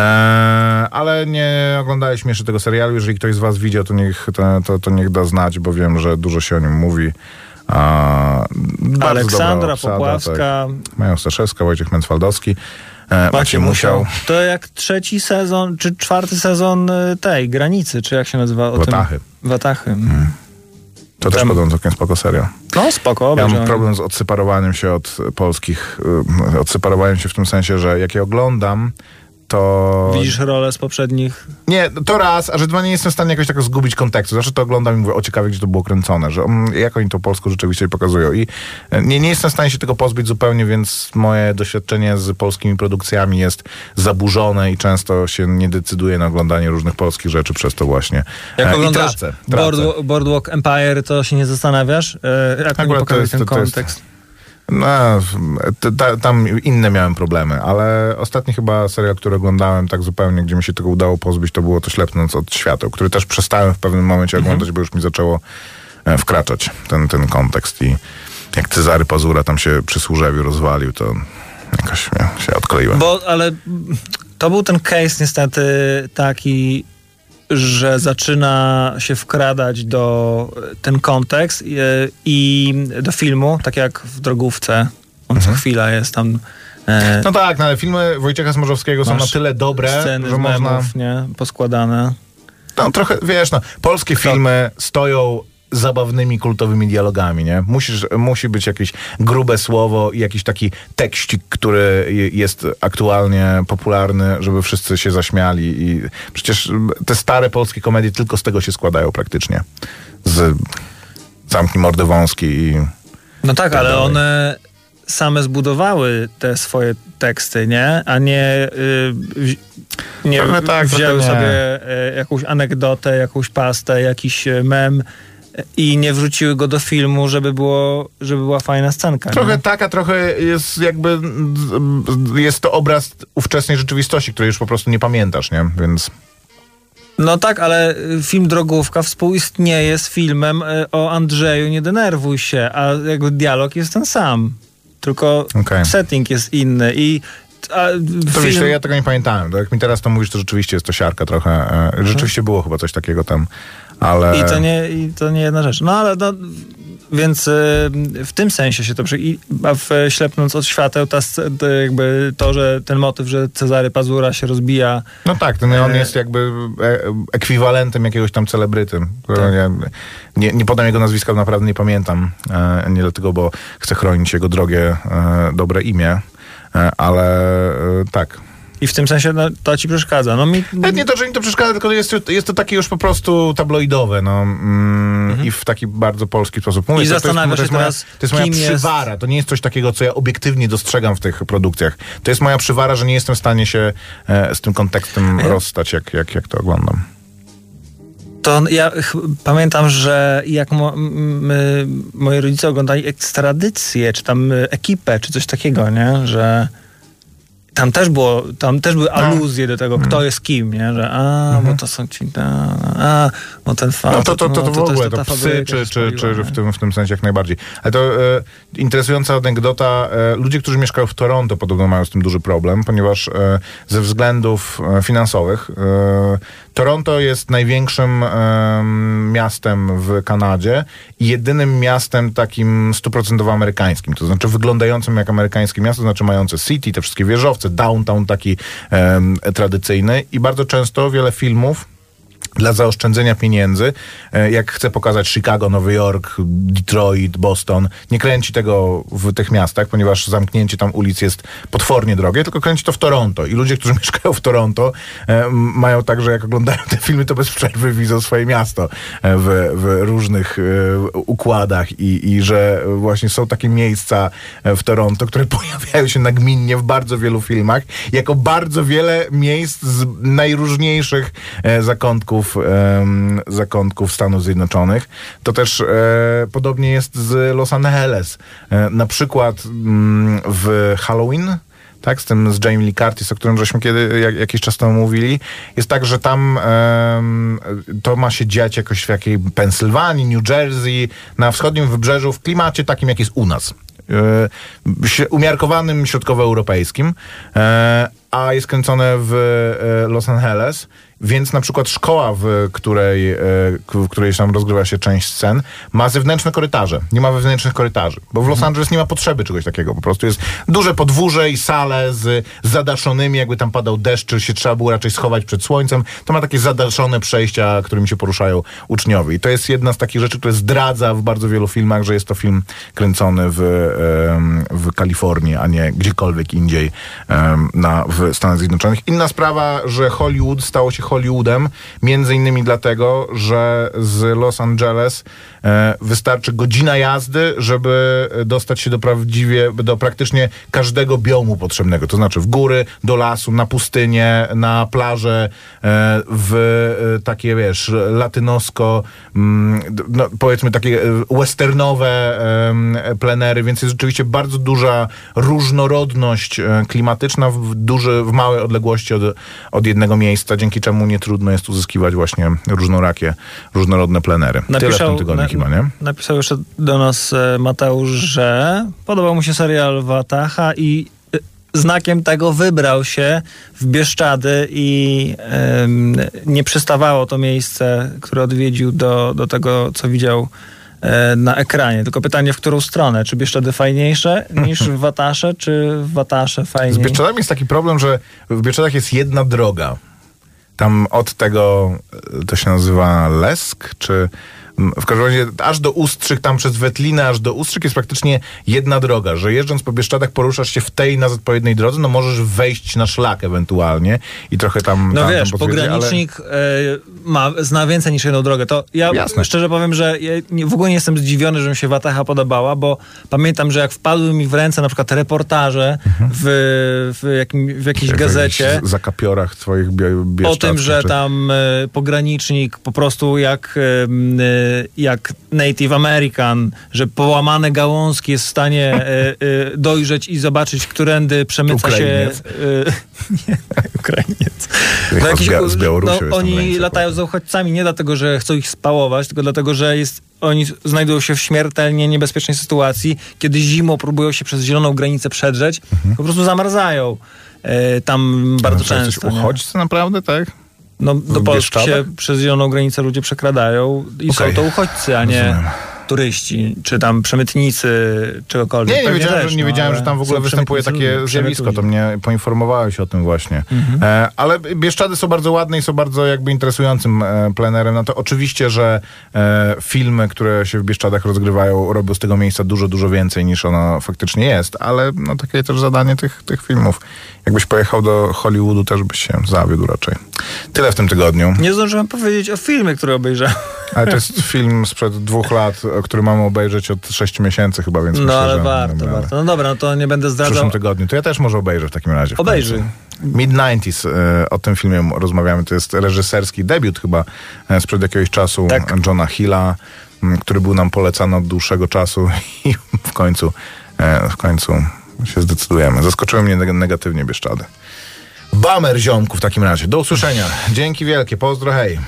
B: ale nie oglądaliśmy jeszcze tego serialu. Jeżeli ktoś z was widział, to niech, to, to, to niech da znać, bo wiem, że dużo się o nim mówi. A,
C: Aleksandra
B: obsada,
C: Popławska,
B: Tak. Mają Staszewska, Wojciech Mencwaldowski. E,
C: Macie musiał. To jak trzeci sezon, czy czwarty sezon y, tej granicy, czy jak się nazywa? O
B: Watachy.
C: Tym? Watachy.
B: To też
C: Tam-
B: podobno całkiem spoko serial.
C: No spoko,
B: Ja mam problem z odseparowaniem się od polskich, y, odseparowaniem się w tym sensie, że jak je oglądam, to...
C: Widzisz rolę z poprzednich.
B: Nie, to raz, a że dwa nie jestem w stanie jakoś tak zgubić kontekstu. Zawsze to oglądam i mówię, o ciekawie, gdzie to było kręcone, że mm, jak oni to polską rzeczywistość pokazują. I e, nie, nie jestem w stanie się tego pozbyć zupełnie, więc moje doświadczenie z polskimi produkcjami jest zaburzone i często się nie decyduję na oglądanie różnych polskich rzeczy przez to właśnie.
C: Jak
B: E,
C: oglądasz
B: tracę, tracę.
C: Boardwalk, Empire, to się nie zastanawiasz, e, jak
B: Akurat to
C: pokazują
B: jest-
C: ten
B: to jest-
C: kontekst.
B: No, ta, tam inne miałem problemy, ale ostatni chyba serial, który oglądałem tak zupełnie, gdzie mi się tego udało pozbyć, to było to Ślepnąc od świateł, który też przestałem w pewnym momencie
C: Mhm.
B: oglądać, bo już mi zaczęło e, wkraczać ten, ten kontekst i jak Cezary Pazura tam się przy Służewiu rozwalił, to jakoś ja, się odkleiłem.
C: Bo, ale to był ten case niestety taki, że zaczyna się wkradać do ten kontekst e, i do filmu, tak jak w Drogówce. On co chwila jest tam. E,
B: No tak, no, ale filmy Wojciecha Smorzowskiego są na tyle dobre,
C: sceny
B: że
C: z
B: można...
C: memów, nie? Poskładane.
B: No trochę, wiesz, no, polskie filmy stoją zabawnymi, kultowymi dialogami, nie? Musisz, musi być jakieś grube słowo i jakiś taki tekścik, który je- jest aktualnie popularny, żeby wszyscy się zaśmiali i przecież te stare polskie komedie tylko z tego się składają praktycznie. Z Zamknij mordę wąski i...
C: No tak, ale
B: dalej.
C: one same zbudowały te swoje teksty, nie? A nie, y, wzi- nie
B: tak,
C: wzięły
B: nie.
C: sobie jakąś anegdotę, jakąś pastę, jakiś y, mem i nie wrzuciły go do filmu, żeby, było, żeby była fajna scenka.
B: Trochę
C: nie?
B: taka, trochę jest jakby... Jest to obraz ówczesnej rzeczywistości, której już po prostu nie pamiętasz, nie? Więc...
C: No tak, ale y, film Drogówka współistnieje z filmem y, o Andrzeju, nie denerwuj się, a jakby dialog jest ten sam. Tylko
B: Okej.
C: setting jest inny i a,
B: To
C: film...
B: ja tego nie pamiętałem. Jak mi teraz to mówisz, to rzeczywiście jest to siarka trochę. E, Rzeczywiście było chyba coś takiego tam, ale...
C: I to nie, i to nie jedna rzecz. No ale no, więc y, w tym sensie się to przy... i- A w e, Ślepnąc od świateł ta, jakby to, że ten motyw, że Cezary Pazura się rozbija
B: No tak, ten on
C: E,
B: jest jakby e, ekwiwalentem jakiegoś tam celebryty.
C: Tak.
B: Ja nie, nie podam jego nazwiska, bo naprawdę nie pamiętam. Nie dlatego, bo chcę chronić jego drogie, dobre imię. Ale tak.
C: I w tym sensie no, to ci przeszkadza. No mi,
B: Nawet nie to, że mi to przeszkadza, tylko jest, to- jest to takie już po prostu tabloidowe, no. Mm, I w taki bardzo polski sposób. Mówię,
C: I
B: to- to jest-
C: zastanawiasz
B: to jest
C: się
B: moja,
C: teraz,
B: To jest moja
C: kim jest-
B: przywara, to nie jest coś takiego, co ja obiektywnie dostrzegam w tych produkcjach. To jest moja przywara, że nie jestem w stanie się e, z tym kontekstem rozstać, jak, jak, jak to oglądam.
C: To ja pamiętam, że jak mo, m, y, moi rodzice oglądali ekstradycję, czy tam y, ekipę, czy coś takiego, nie? Że tam też było, tam też były aluzje do tego, kto jest kim, nie? Że a, bo to są ci, a, a bo ten
B: No
C: facet,
B: to, to, to, to w
C: jest
B: ogóle, to psy, czy, czy, czy w, tym, w tym sensie jak najbardziej. Ale to e, interesująca anegdota. E, ludzie, którzy mieszkają w Toronto podobno mają z tym duży problem, ponieważ e, ze względów finansowych Toronto jest największym miastem w Kanadzie i jedynym miastem takim stuprocentowo amerykańskim, to znaczy wyglądającym jak amerykańskie miasto, to znaczy mające city, te wszystkie wieżowce, downtown taki tradycyjny i bardzo często wiele filmów dla zaoszczędzenia pieniędzy, e, jak chce pokazać Chicago, Nowy Jork, Detroit, Boston, nie kręci tego w tych miastach, ponieważ zamknięcie tam ulic jest potwornie drogie, tylko kręci to w Toronto. I ludzie, którzy mieszkają w Toronto, e, mają tak, że jak oglądają te filmy, to bez przerwy widzą swoje miasto e, w, w różnych układach i, i że właśnie są takie miejsca w Toronto, które pojawiają się nagminnie w bardzo wielu filmach, jako bardzo wiele miejsc z najróżniejszych e, zakątków, em, zakątków Stanów Zjednoczonych. To też e, podobnie jest z Los Angeles. E, na przykład mm, w Halloween tak, z tym z Jamie Lee Curtis, o którym żeśmy kiedy, jak, jakiś czas temu mówili, jest tak, że tam to ma się dziać jakoś w jakiej Pensylwanii, New Jersey, na wschodnim wybrzeżu, w klimacie takim, jak jest u nas. E, umiarkowanym środkowoeuropejskim, e, a jest kręcone w e, Los Angeles, więc na przykład szkoła, w której, e, w której tam rozgrywa się część scen, ma zewnętrzne korytarze. Nie ma wewnętrznych korytarzy, bo w Los Angeles nie ma potrzeby czegoś takiego. Po prostu jest duże podwórze i sale z zadaszonymi, jakby tam padał deszcz, czy się trzeba było raczej schować przed słońcem. To ma takie zadaszone przejścia, którymi się poruszają uczniowie. I to jest jedna z takich rzeczy, które zdradza w bardzo wielu filmach, że jest to film kręcony w, w Kalifornii, a nie gdziekolwiek indziej na, w Stanach Zjednoczonych. Inna sprawa, że Hollywood stało się Hollywoodem, między innymi dlatego, że z Los Angeles wystarczy godzina jazdy, żeby dostać się do prawdziwie, do praktycznie każdego biomu potrzebnego. To znaczy w góry, do lasu, na pustynię, na plażę, e, w e, takie, wiesz, latynosko, mm, no, powiedzmy takie e, westernowe plenery, więc jest rzeczywiście bardzo duża różnorodność e, klimatyczna w, duży, w małej odległości od, od jednego miejsca, dzięki czemu nie trudno jest uzyskiwać właśnie różnorakie, różnorodne plenery. Tyle w tym tygodniu nie?
C: Napisał jeszcze do nas e, Mateusz, że podobał mu się serial Wataha i e, znakiem tego wybrał się w Bieszczady i nie przystawało to miejsce, które odwiedził do, do tego, co widział e, na ekranie. Tylko pytanie, w którą stronę? Czy Bieszczady fajniejsze niż w Watasze, czy w Watasze
B: Z
C: fajniej?
B: Bieszczadami jest taki problem, że w Bieszczadach jest jedna droga. Tam od tego, to się nazywa Lesk, czy w każdym razie aż do Ustrzyk, tam przez Wetlinę aż do Ustrzyk jest praktycznie jedna droga, że jeżdżąc po Bieszczadach poruszasz się w tej na odpowiedniej drodze, no możesz wejść na szlak ewentualnie i trochę tam
C: No
B: tam,
C: wiesz,
B: tam
C: pogranicznik e, ma, zna więcej niż jedną drogę. To ja
B: Jasne.
C: szczerze powiem, że ja w ogóle nie jestem zdziwiony, że mi się Wataha podobała, bo pamiętam, że jak wpadły mi w ręce na przykład reportaże w, w, jakim, w jakiejś
B: ale
C: gazecie
B: w zakapiorach twoich bie,
C: o tym, że
B: czy-
C: tam e, pogranicznik po prostu jak, e, jak Native American, że połamane gałązki jest w stanie e, e, dojrzeć i zobaczyć, którędy przemyca
B: Ukrainiec.
C: się... E, nie, Ukrainiec. No jakiś-
B: z z Białorusi
C: no, oni latają
B: powiem.
C: za uchodźcami nie dlatego, że chcą ich spałować, tylko dlatego, że jest, oni znajdują się w śmiertelnie niebezpiecznej sytuacji, kiedy zimą próbują się przez zieloną granicę przedrzeć,
B: Mhm.
C: po prostu zamarzają e, tam bardzo
B: No, jesteś
C: często.
B: uchodźcy naprawdę, tak?
C: No, do Polski się przez zieloną granicę ludzie przekradają i
B: Okej.
C: są to uchodźcy, a nie,
B: Rozumiem.
C: Turyści, czy tam przemytnicy, czegokolwiek.
B: Nie, nie wiedziałem,
C: też,
B: że, nie
C: no,
B: wiedziałem, że tam w ogóle występuje takie zjawisko. To mnie poinformowałeś o tym właśnie.
C: Mhm.
B: E, ale Bieszczady są bardzo ładne i są bardzo jakby interesującym e, plenerem. No to oczywiście, że e, filmy, które się w Bieszczadach rozgrywają, robią z tego miejsca dużo, dużo więcej niż ono faktycznie jest, ale no takie też zadanie tych, tych filmów. Jakbyś pojechał do Hollywoodu, też byś się zawiódł raczej. Tyle w tym tygodniu.
C: Nie zdążyłem powiedzieć o filmie, który obejrzałem.
B: Ale to jest film sprzed dwóch lat, który mamy obejrzeć od sześciu miesięcy chyba, więc
C: No
B: myślę,
C: ale
B: że
C: warto, warto. No dobra, no to nie będę
B: w
C: zdradzał.
B: przyszłym tygodniu. To ja też może obejrzę w takim razie. w
C: Obejrzyj.
B: końcu. Mid-90s, e, o tym filmie rozmawiamy. To jest reżyserski debiut chyba e, sprzed jakiegoś czasu
C: Tak.
B: Johna Hilla, który był nam polecany od dłuższego czasu i w końcu, e, w końcu się zdecydujemy. Zaskoczyły mnie neg- negatywnie Bieszczady. Bamer ziomku w takim razie. Do usłyszenia. Dzięki wielkie. Pozdro, hej.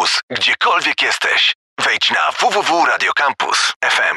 A: Campus, gdziekolwiek jesteś. Wejdź na www.radiocampus.fm.